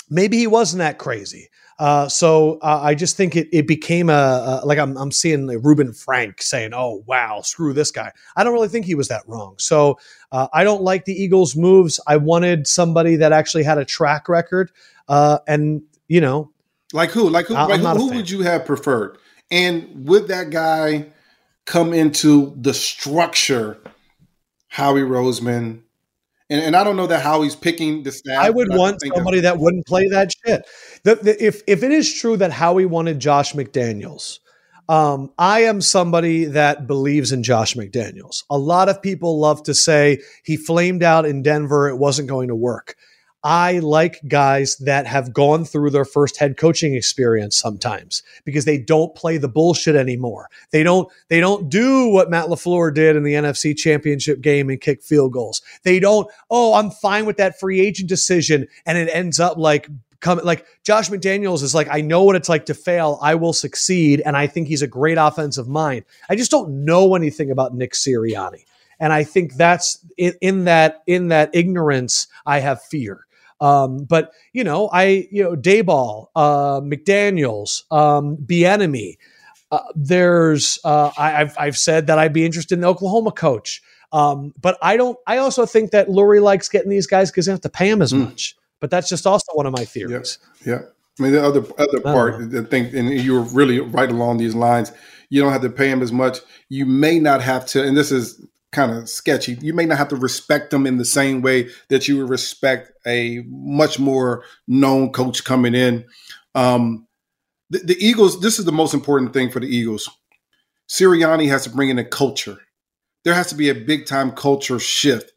maybe he wasn't that crazy. Uh, so uh, I just think it, it became a, a like I'm, I'm seeing like Reuben Frank saying, "Oh wow, screw this guy." I don't really think he was that wrong. So uh, I don't like the Eagles' moves. I wanted somebody that actually had a track record, uh, and you know, like who, like who, like who, who would you have preferred? And would that guy come into the structure? Howie Roseman, and, and I don't know that how he's picking the staff. I would want somebody that wouldn't play that shit. The, the, if if it is true that Howie wanted Josh McDaniels, um, I am somebody that believes in Josh McDaniels. A lot of people love to say he flamed out in Denver; it wasn't going to work. I like guys that have gone through their first head coaching experience sometimes because they don't play the bullshit anymore. They don't they don't do what Matt LaFleur did in the NFC championship game and kick field goals. They don't, oh, I'm fine with that free agent decision. And it ends up like come like Josh McDaniels is like, I know what it's like to fail. I will succeed. And I think he's a great offensive mind. I just don't know anything about Nick Sirianni. And I think that's in, in that in that ignorance, I have fear. Um, but you know, I you know Daboll, uh, McDaniels, um, Bieniemy. Uh, there's uh, I, have I've said that I'd be interested in the Oklahoma coach. Um, but I don't. I also think that Lurie likes getting these guys because they have to pay him as mm. much. But that's just also one of my theories. Yeah. yeah. I mean, the other other part, the thing, and you're really right along these lines. You don't have to pay him as much. You may not have to, and this is kind of sketchy. You may not have to respect them in the same way that you would respect a much more known coach coming in. Um, the, the, Eagles, this is the most important thing for the Eagles. Sirianni has to bring in a culture. There has to be a big time culture shift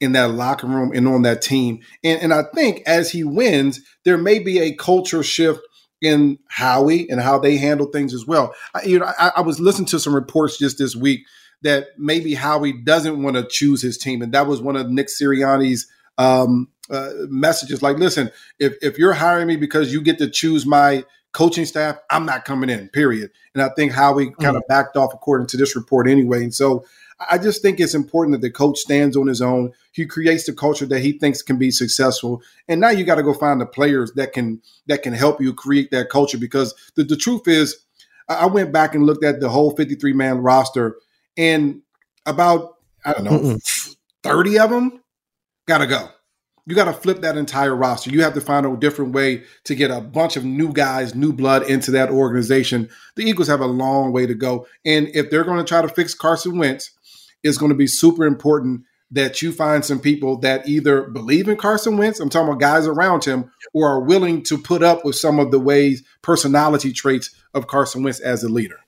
in that locker room and on that team. And, and I think as he wins, there may be a culture shift in Howie and how they handle things as well. I, you know, I, I was listening to some reports just this week that maybe Howie doesn't want to choose his team, and that was one of Nick Sirianni's um, uh, messages. Like, listen, if if you're hiring me because you get to choose my coaching staff, I'm not coming in. Period. And I think Howie kind of backed off according to this report anyway. And so I just think it's important that the coach stands on his own. He creates the culture that he thinks can be successful. And now you got to go find the players that can that can help you create that culture. Because the, the truth is, I went back and looked at the whole 53 man roster and about I don't know Mm-mm. thirty of them gotta go. You got to flip that entire roster. You have to find a different way to get a bunch of new guys, new blood into that organization. The Eagles have a long way to go, and if they're going to try to fix Carson Wentz, it's going to be super important that you find some people that either believe in Carson Wentz, I'm talking about guys around him, or are willing to put up with some of the ways, personality traits of Carson Wentz as a leader.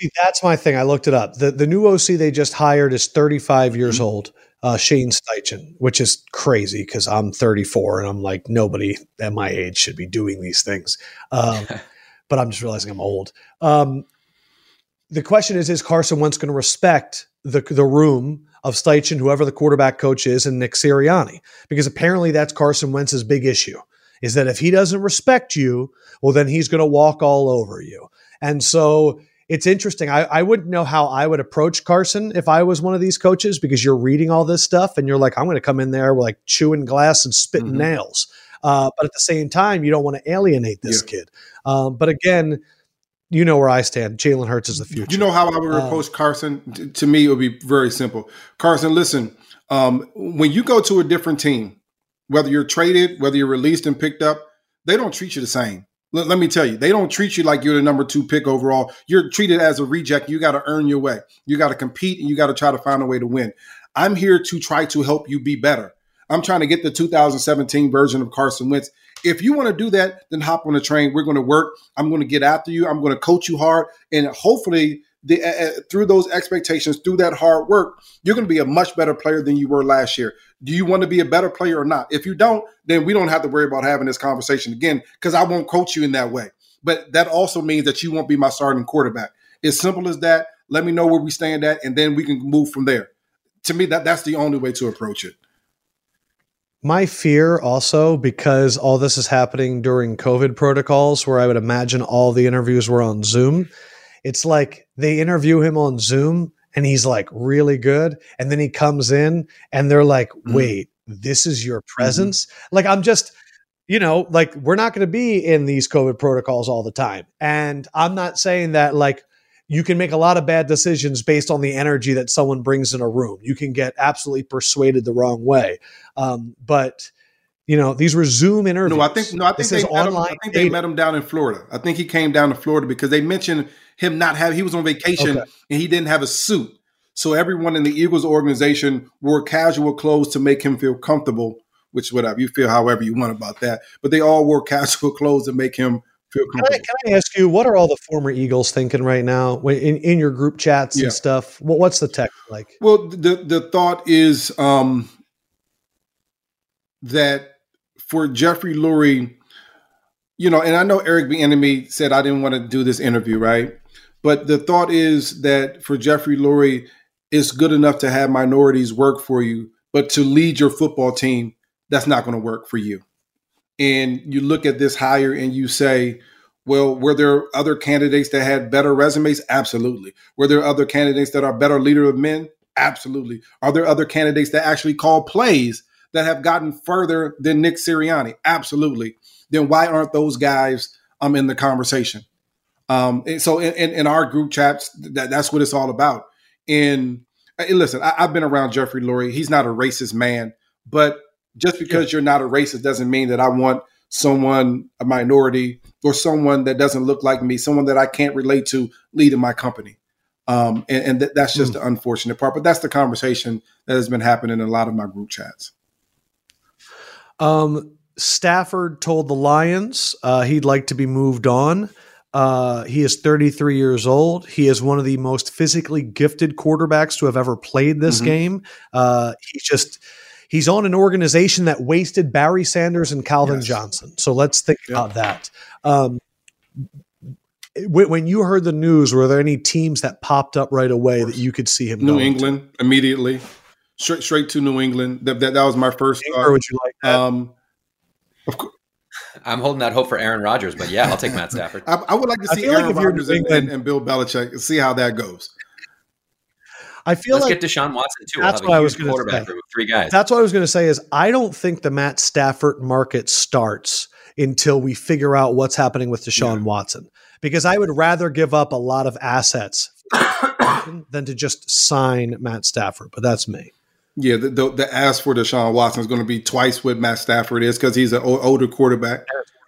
See, that's my thing. I looked it up. The the new OC they just hired is 35 years mm-hmm. old, uh, Shane Steichen, which is crazy because I'm 34 and I'm like nobody at my age should be doing these things. Um, but I'm just realizing I'm old. Um, the question is: Is Carson Wentz going to respect the the room of Steichen, whoever the quarterback coach is, and Nick Sirianni? Because apparently that's Carson Wentz's big issue. Is that if he doesn't respect you, well, then he's going to walk all over you. And so it's interesting. I, I wouldn't know how I would approach Carson if I was one of these coaches because you're reading all this stuff and you're like, I'm going to come in there like chewing glass and spitting mm-hmm. nails. Uh, but at the same time, you don't want to alienate this yeah. kid. Um, but again, you know where I stand. Jalen Hurts is the future. You know how I would um, approach Carson? To me, it would be very simple. Carson, listen, um, when you go to a different team, whether you're traded, whether you're released and picked up, they don't treat you the same. Let, let, me tell you, they don't treat you like you're the number two pick overall. You're treated as a reject. You got to earn your way. You got to compete and you got to try to find a way to win. I'm here to try to help you be better. I'm trying to get the 2017 version of Carson Wentz. If you want to do that, then hop on the train. We're going to work. I'm going to get after you. I'm going to coach you hard. And hopefully, the, uh, through those expectations, through that hard work, you're going to be a much better player than you were last year. Do you want to be a better player or not? If you don't, then we don't have to worry about having this conversation again because I won't coach you in that way. But that also means that you won't be my starting quarterback. As simple as that. Let me know where we stand at, and then we can move from there. To me, that that's the only way to approach it. My fear also, because all this is happening during COVID protocols, where I would imagine all the interviews were on Zoom. It's like they interview him on Zoom and he's like really good. And then he comes in and they're like, mm-hmm. wait, this is your mm-hmm. presence? Mm-hmm. Like, I'm just, you know, like we're not going to be in these COVID protocols all the time. And I'm not saying that like you can make a lot of bad decisions based on the energy that someone brings in a room. You can get absolutely persuaded the wrong way. Um, but you know, these were Zoom interviews. No, I think no, I think, they met, him, I think they met him down in Florida. I think he came down to Florida because they mentioned him not have he was on vacation okay. and he didn't have a suit. So everyone in the Eagles organization wore casual clothes to make him feel comfortable, which whatever you feel however you want about that. But they all wore casual clothes to make him feel comfortable. Can I, can I ask you, what are all the former Eagles thinking right now in, in your group chats yeah. and stuff? What, what's the tech like? Well, the the thought is um, that for Jeffrey Lurie, you know, and I know Eric Bieniemy said I didn't want to do this interview, right? But the thought is that for Jeffrey Lurie, it's good enough to have minorities work for you, but to lead your football team, that's not going to work for you. And you look at this hire and you say, well, were there other candidates that had better resumes? Absolutely. Were there other candidates that are better leader of men? Absolutely. Are there other candidates that actually call plays that have gotten further than Nick Sirianni? Absolutely. Then why aren't those guys um, in the conversation? Um, so in, in, in, our group chats, that, that's what it's all about. And, and listen, I, have been around Jeffrey Lurie. He's not a racist man, but just because yeah. you're not a racist doesn't mean that I want someone, a minority, or someone that doesn't look like me, someone that I can't relate to leading my company. Um, and, and th- that's just mm. the unfortunate part. But that's the conversation that has been happening in a lot of my group chats. Um, Stafford told the Lions uh, he'd like to be moved on. Uh, he is 33 years old. He is one of the most physically gifted quarterbacks to have ever played this mm-hmm. game. Uh, he's just he's on an organization that wasted Barry Sanders and Calvin yes. Johnson. So let's think about that. Um, when you heard the news, were there any teams that popped up right away that you could see him? New England to? immediately straight straight to New England. That that, that was my first. Where would you like that? Um, of course. I'm holding that hope for Aaron Rodgers, but yeah, I'll take Matt Stafford. I, I, would like to see Aaron like Rodgers and, and, and, Bill Belichick and see how that goes. I feel Let's like get Deshaun Watson too. That's we'll what I was going to say. Three guys. That's what I was going to say. Is I don't think the Matt Stafford market starts until we figure out what's happening with Deshaun yeah. Watson, because I would rather give up a lot of assets than to just sign Matt Stafford. But that's me. Yeah, the, the, the ask for Deshaun Watson is going to be twice what Matt Stafford is because he's an o- older quarterback.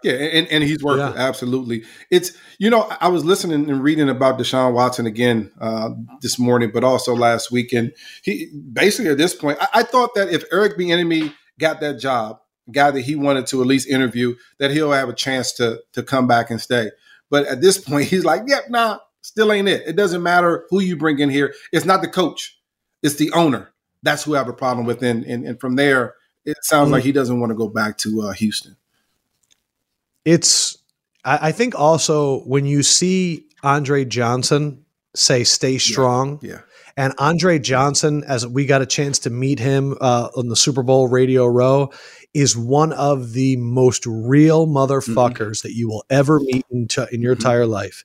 Yeah, and, and he's worked yeah. absolutely. It's you know I was listening and reading about Deshaun Watson again uh, this morning, but also last week, and he basically at this point, I, I thought that if Eric Bieniemy got that job, guy that he wanted to at least interview, that he'll have a chance to to come back and stay. But at this point, he's like, "Yep, yeah, nah, still ain't it. It doesn't matter who you bring in here. It's not the coach, it's the owner." That's who I have a problem with. And and, and from there, it sounds mm-hmm. like he doesn't want to go back to uh, Houston. It's I, I, think also when you see Andre Johnson say "Stay strong," yeah. yeah. And Andre Johnson, as we got a chance to meet him uh, on the Super Bowl Radio Row, is one of the most real motherfuckers mm-hmm. that you will ever meet in, t- in your mm-hmm. entire life.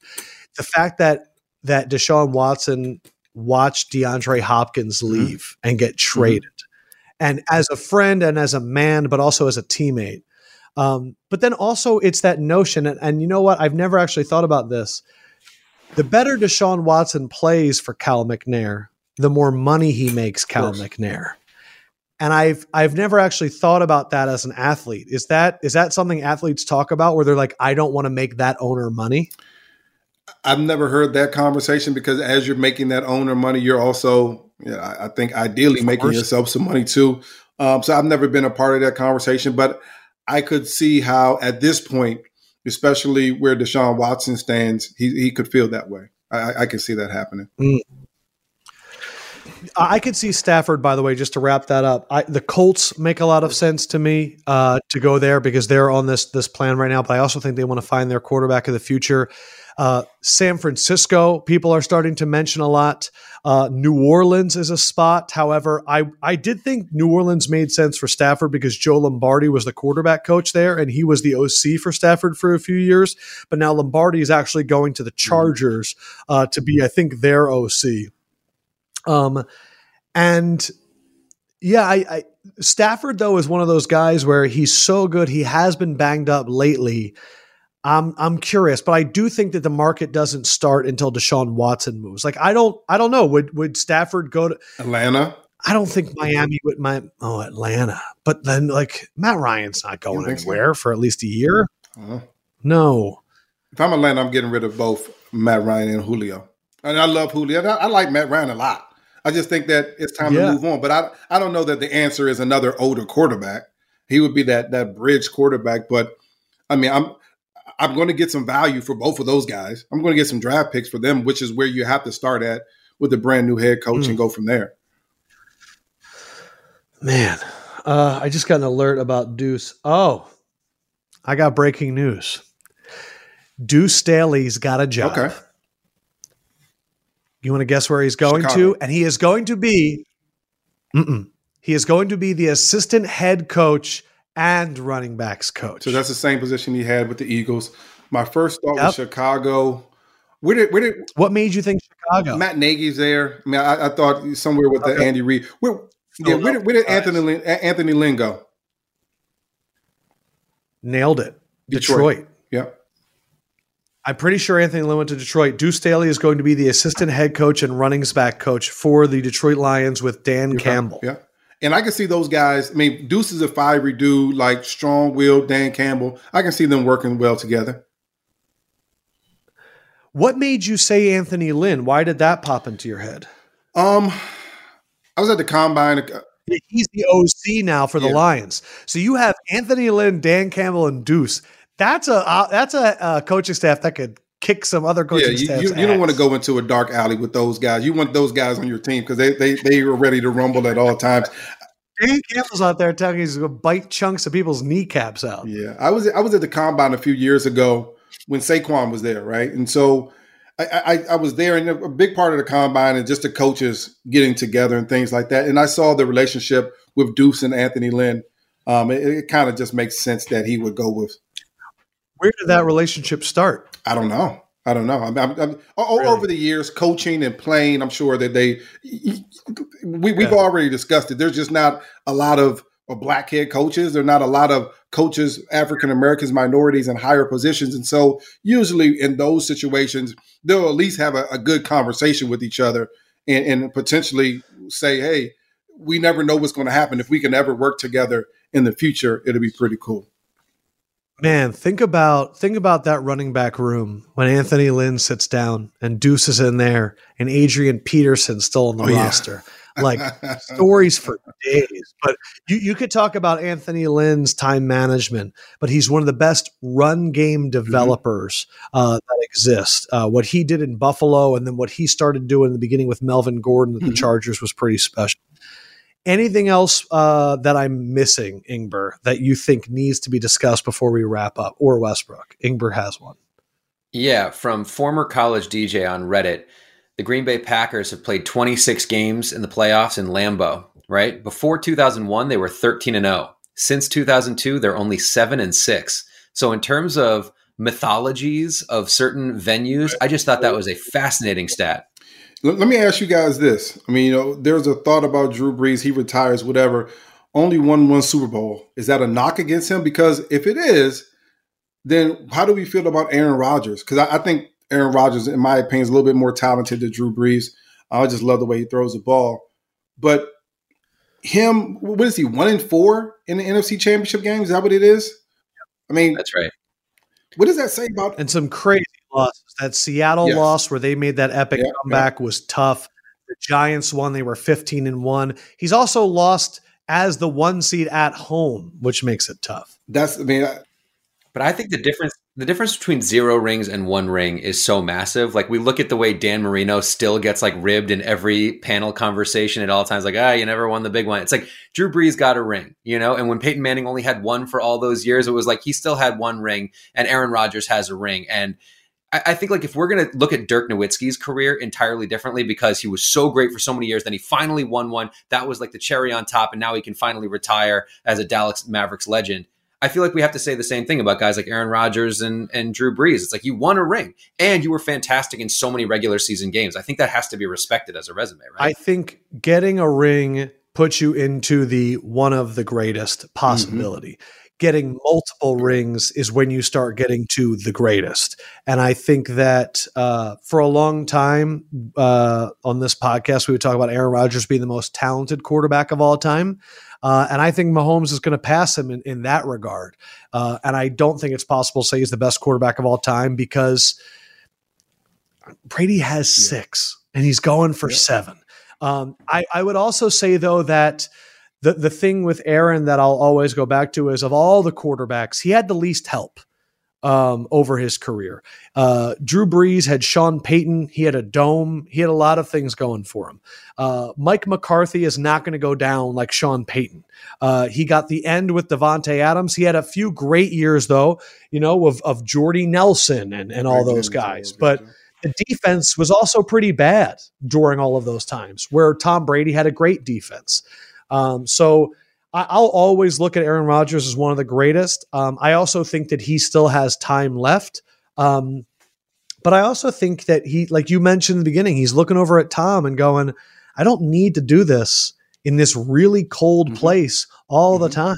The fact that that Deshaun Watson watch DeAndre Hopkins mm-hmm. leave mm-hmm. and get mm-hmm. traded. Mm-hmm. And as a friend and as a man, but also as a teammate. Um, but then also it's that notion, and, and you know what? I've never actually thought about this. The better Deshaun Watson plays for Cal McNair, the more money he makes Cal McNair. And I've I've never actually thought about that as an athlete. Is that is that something athletes talk about where they're like, I don't want to make that owner money? I've never heard that conversation because as you're making that owner money, you're also, you know, I, think, ideally making yourself some money too. Um, so I've never been a part of that conversation, but I could see how at this point, especially where Deshaun Watson stands, he, he could feel that way. I, I could see that happening. Mm. I could see Stafford, by the way, just to wrap that up. I, the Colts make a lot of sense to me uh, to go there because they're on this this plan right now. But I also think they want to find their quarterback of the future. Uh, San Francisco, people are starting to mention a lot. Uh, New Orleans is a spot. However, I, I did think New Orleans made sense for Stafford because Joe Lombardi was the quarterback coach there and he was the OC for Stafford for a few years. But now Lombardi is actually going to the mm-hmm. Chargers uh, to be, I think, their OC. Um, and Yeah, I, I Stafford though is one of those guys where he's so good. He has been banged up lately. I'm I'm curious, but I do think that the market doesn't start until Deshaun Watson moves. Like I don't I don't know. Would would Stafford go to Atlanta? I don't think Miami would my oh Atlanta. But then like Matt Ryan's not going anywhere so? for at least a year. Uh-huh. No. If I'm Atlanta, I'm getting rid of both Matt Ryan and Julio. And I love Julio. I, I like Matt Ryan a lot. I just think that it's time yeah. to move on. But I I don't know that the answer is another older quarterback. He would be that that bridge quarterback. But I mean, I'm I'm going to get some value for both of those guys. I'm going to get some draft picks for them, which is where you have to start at with a brand new head coach mm. and go from there. Man, uh, I just got an alert about Deuce. Oh, I got breaking news. Deuce Staley's got a job. Okay. You want to guess where he's going Chicago. to? And he is going to be, he is going to be the assistant head coach and running backs coach. So that's the same position he had with the Eagles. My first thought yep. was Chicago. Where did, where did what made you think Chicago? Matt Nagy's there. I mean, I, I thought somewhere with okay. the Andy Reid. Where, yeah, where did, where did Anthony Anthony Lynn go? Nailed it. Detroit. Detroit. Yep. I'm pretty sure Anthony Lynn went to Detroit. Deuce Staley is going to be the assistant head coach and running back coach for the Detroit Lions with Dan You're Campbell. Right. Yeah. And I can see those guys. I mean, Deuce is a fiery dude, like strong willed Dan Campbell. I can see them working well together. What made you say Anthony Lynn? Why did that pop into your head? Um, I was at the combine. He's the OC now for the yeah. Lions. So you have Anthony Lynn, Dan Campbell, and Deuce that's a uh, that's a uh, coaching staff that could kick some other coaching yeah, you, staffs. You, you don't want to go into a dark alley with those guys. You want those guys on your team because they they they are ready to rumble at all times. Dan Campbell's out there telling he's going to bite chunks of people's kneecaps out. Yeah, I was I was at the combine a few years ago when Saquon was there, right? And so I, I, I was there, and a big part of the combine and just the coaches getting together and things like that. And I saw the relationship with Deuce and Anthony Lynn. Um, it, it kind of just makes sense that he would go with where did that relationship start? I don't know. I don't know. I'm, I'm, I'm really? over the years, coaching and playing. I'm sure that they we, we've yeah. already discussed it. There's just not a lot of uh, black head coaches. There are not a lot of coaches, African Americans, minorities in higher positions, and so usually in those situations, they'll at least have a, a good conversation with each other and, and potentially say, "Hey, we never know what's going to happen. If we can ever work together in the future, it'll be pretty cool." Man, think about think about that running back room when Anthony Lynn sits down and Deuce is in there and Adrian Peterson still on the oh, roster. Yeah. Like stories for days. But you, you could talk about Anthony Lynn's time management, but he's one of the best run game mm-hmm. developers mm-hmm. uh, that exist. Uh, what he did in Buffalo and then what he started doing in the beginning with Melvin Gordon at the mm-hmm. Chargers was pretty special. Anything else uh, that I'm missing, Ingber, that you think needs to be discussed before we wrap up, or Westbrook? Ingber has one. Yeah, from former college DJ on Reddit, the Green Bay Packers have played 26 games in the playoffs in Lambeau. Right before 2001, they were 13 and 0. Since 2002, they're only seven and six. So in terms of mythologies of certain venues, I just thought that was a fascinating stat. Let, let me ask you guys this. I mean, you know, there's a thought about Drew Brees. He retires, whatever. Only won one Super Bowl. Is that a knock against him? Because if it is, then how do we feel about Aaron Rodgers? Because I, I, think Aaron Rodgers, in my opinion, is a little bit more talented than Drew Brees. I just love the way he throws the ball. But him, what is he? One in four in the NFC Championship game? Is that what it is? I mean, that's right. What does that say about? And some crazy losses. That Seattle yes. loss where they made that epic yeah, comeback yeah. was tough. The Giants won; they were fifteen and one. He's also lost as the one seed at home, which makes it tough. That's I mean, I, but I think the difference the difference between zero rings and one ring is so massive. Like we look at the way Dan Marino still gets like ribbed in every panel conversation at all times, like, ah, you never won the big one. It's like Drew Brees got a ring, you know? And when Peyton Manning only had one for all those years, it was like he still had one ring and Aaron Rodgers has a ring. And I, I think like if we're gonna look at Dirk Nowitzki's career entirely differently because he was so great for so many years, then he finally won one. That was like the cherry on top, and now he can finally retire as a Dallas Mavericks legend. I feel like we have to say the same thing about guys like Aaron Rodgers and, and Drew Brees. It's like you won a ring and you were fantastic in so many regular season games. I think that has to be respected as a resume, right? I think getting a ring puts you into the one of the greatest possibility. Mm-hmm. Getting multiple rings is when you start getting to the greatest. And I think that uh, for a long time uh, on this podcast, we would talk about Aaron Rodgers being the most talented quarterback of all time. Uh, and I think Mahomes is going to pass him in, in that regard. Uh, and I don't think it's possible to say he's the best quarterback of all time because Brady has yeah. six and he's going for yeah. seven. Um, I, I would also say, though, that the, the thing with Aaron that I'll always go back to is of all the quarterbacks, he had the least help um, over his career. Uh, Drew Brees had Sean Payton. He had a dome. He had a lot of things going for him. Uh, Mike McCarthy is not going to go down like Sean Payton. Uh, he got the end with Davante Adams. He had a few great years, though, you know, of, of Jordy Nelson and, and all those guys. But the defense was also pretty bad during all of those times where Tom Brady had a great defense. Um, so I'll always look at Aaron Rodgers as one of the greatest. Um, I also think that he still has time left. Um, but I also think that he, like you mentioned in the beginning, he's looking over at Tom and going, I don't need to do this in this really cold mm-hmm. place all mm-hmm. the time.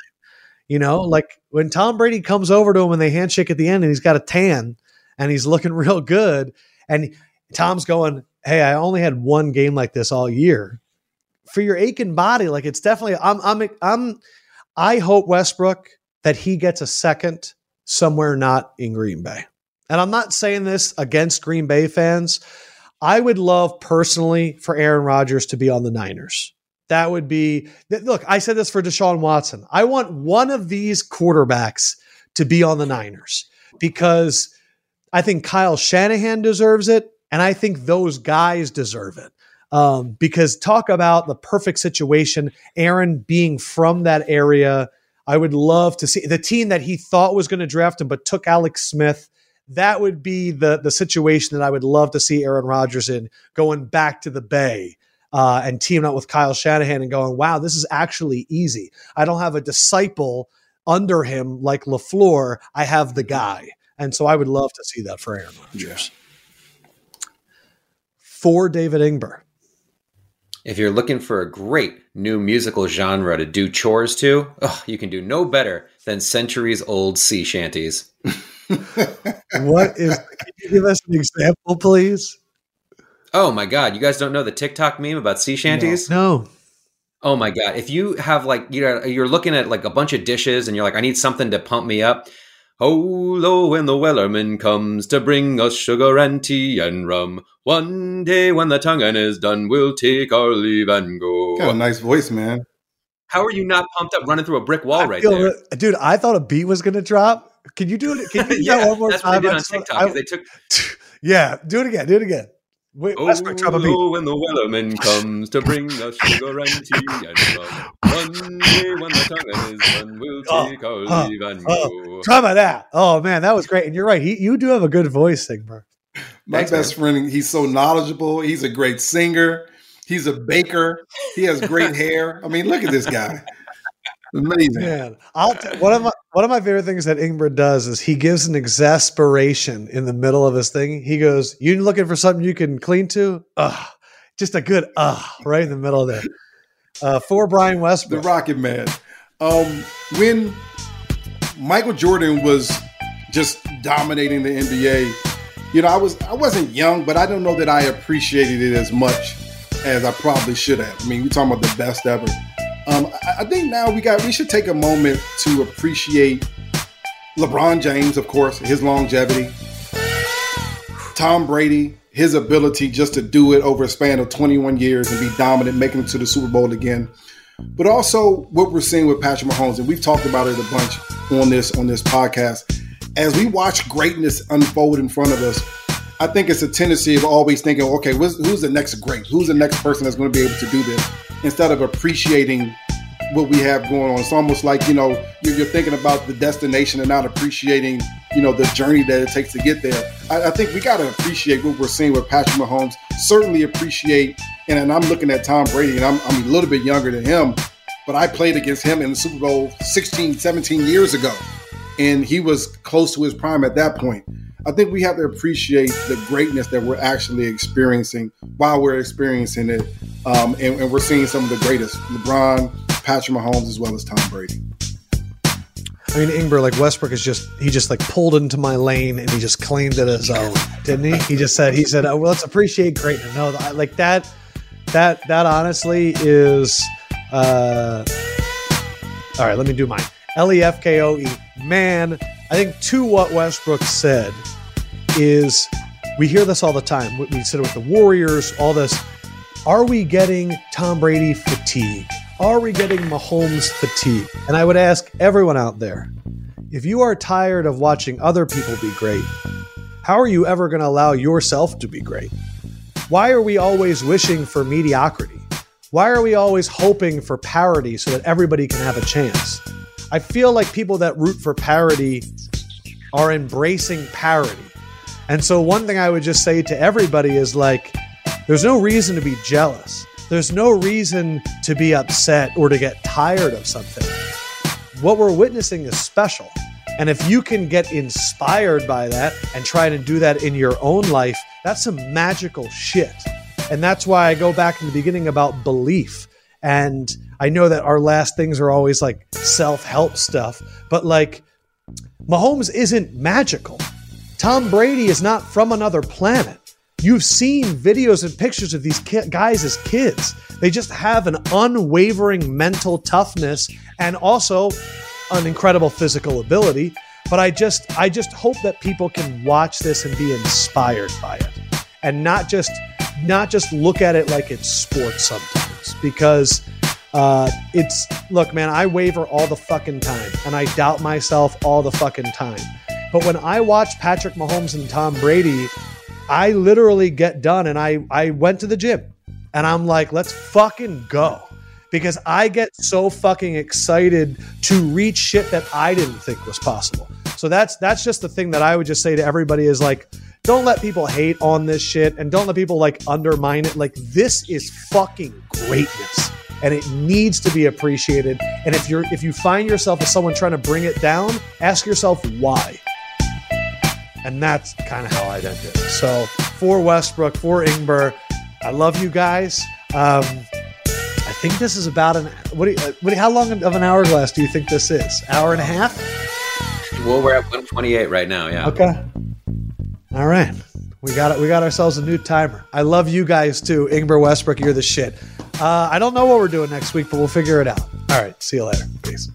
You know, like when Tom Brady comes over to him and they handshake at the end and he's got a tan and he's looking real good. And Tom's going, Hey, I only had one game like this all year for your aching body, like it's definitely. I'm. I'm. I'm. I hope Westbrook that he gets a second somewhere not in Green Bay. And I'm not saying this against Green Bay fans. I would love personally for Aaron Rodgers to be on the Niners. That would be look, I said this for Deshaun Watson. I want one of these quarterbacks to be on the Niners because I think Kyle Shanahan deserves it. And I think those guys deserve it. Um, because talk about the perfect situation, Aaron being from that area. I would love to see the team that he thought was going to draft him, but took Alex Smith. That would be the the situation that I would love to see Aaron Rodgers in, going back to the Bay uh, and teaming up with Kyle Shanahan and going, "Wow, this is actually easy. I don't have a disciple under him like LaFleur. I have the guy." And so I would love to see that for Aaron Rodgers. Yeah. For David Ingber, if you're looking for a great new musical genre to do chores to, oh, you can do no better than centuries old sea shanties. what is, can you give us an example, please? Oh my God. You guys don't know the TikTok meme about sea shanties? No. no. Oh my God. If you have like, you know, you're looking at like a bunch of dishes and you're like, I need something to pump me up. Ho lo when the Wellerman comes to bring us sugar and tea and rum. One day when the tonguing is done, we'll take our leave and go. Got a nice voice, man. How are you not pumped up running through a brick wall I right there? dude, I thought a beat was going to drop. Can you do it? Can you do yeah, that one more that's time? What they did on TikTok. I, they took. Yeah, do it again. Do it again. Wait, oh, oh, when the Wellerman comes to bring us sugar and tea and rum. One day when the tongue is done, we'll oh, take oh, our leave and oh, go. Try about that. Oh man, that was great. And you're right. He, you do have a good voice, Sigmar. My Thanks, best man. friend, he's so knowledgeable. He's a great singer. He's a baker. He has great hair. I mean, look at this guy. Amazing. Man, I'll t- one of my one of my favorite things that Ingber does is he gives an exasperation in the middle of his thing. He goes, "You looking for something you can clean to? Ugh, just a good ugh right in the middle of there." Uh, for Brian Westbrook, the Rocket Man. Um, when Michael Jordan was just dominating the NBA, you know, I was I wasn't young, but I don't know that I appreciated it as much as I probably should have. I mean, we're talking about the best ever. Um, I, I think now we got we should take a moment to appreciate LeBron James, of course, his longevity, Tom Brady, his ability just to do it over a span of 21 years and be dominant, making it to the Super Bowl again. But also what we're seeing with Patrick Mahomes, and we've talked about it a bunch on this on this podcast. As we watch greatness unfold in front of us, I think it's a tendency of always thinking, okay, who's the next great? Who's the next person that's going to be able to do this? Instead of appreciating what we have going on. It's almost like, you know, you're, thinking about the destination and not appreciating, you know, the journey that it takes to get there. I, I think we got to appreciate what we're seeing with Patrick Mahomes. Certainly appreciate, and, and I'm looking at Tom Brady, and I'm, I'm a little bit younger than him, but I played against him in the Super Bowl 16, 17 years ago, and he was close to his prime at that point. I think we have to appreciate the greatness that we're actually experiencing while we're experiencing it. Um, and, and we're seeing some of the greatest LeBron, Patrick Mahomes, as well as Tom Brady. I mean, Ingber, like Westbrook is just he just like pulled into my lane and he just claimed it as own, didn't he? He just said he said, oh, well, "Let's appreciate greatness." No, like that, that that honestly is. uh All right, let me do mine. L E F K O E. Man, I think to what Westbrook said is we hear this all the time. We said it with the Warriors, all this. Are we getting Tom Brady fatigue? Are we getting Mahomes fatigue? And I would ask everyone out there if you are tired of watching other people be great, how are you ever going to allow yourself to be great? Why are we always wishing for mediocrity? Why are we always hoping for parity so that everybody can have a chance? I feel like people that root for parity are embracing parity. And so, one thing I would just say to everybody is like, there's no reason to be jealous. There's no reason to be upset or to get tired of something. What we're witnessing is special. And if you can get inspired by that and try to do that in your own life, that's some magical shit. And that's why I go back in the beginning about belief. And I know that our last things are always like self help stuff, but like Mahomes isn't magical. Tom Brady is not from another planet. You've seen videos and pictures of these guys as kids. They just have an unwavering mental toughness and also an incredible physical ability. But I just I just hope that people can watch this and be inspired by it and not just not just look at it like it's sports sometimes because uh, it's look, man, I waver all the fucking time and I doubt myself all the fucking time. But when I watch Patrick Mahomes and Tom Brady, I literally get done and I I went to the gym and I'm like, let's fucking go. Because I get so fucking excited to reach shit that I didn't think was possible. So that's that's just the thing that I would just say to everybody is like, don't let people hate on this shit and don't let people like undermine it. Like this is fucking greatness and it needs to be appreciated. And if you're if you find yourself as someone trying to bring it down, ask yourself why. And that's kind of how I did it. So for Westbrook, for Ingber, I love you guys. Um, I think this is about an what, do you, what do you, how long of an hourglass do you think this is? Hour and a half? Well, we're at 128 right now. Yeah. Okay. All right. We got it. We got ourselves a new timer. I love you guys too. Ingber Westbrook, you're the shit. Uh, I don't know what we're doing next week, but we'll figure it out. All right. See you later. Peace.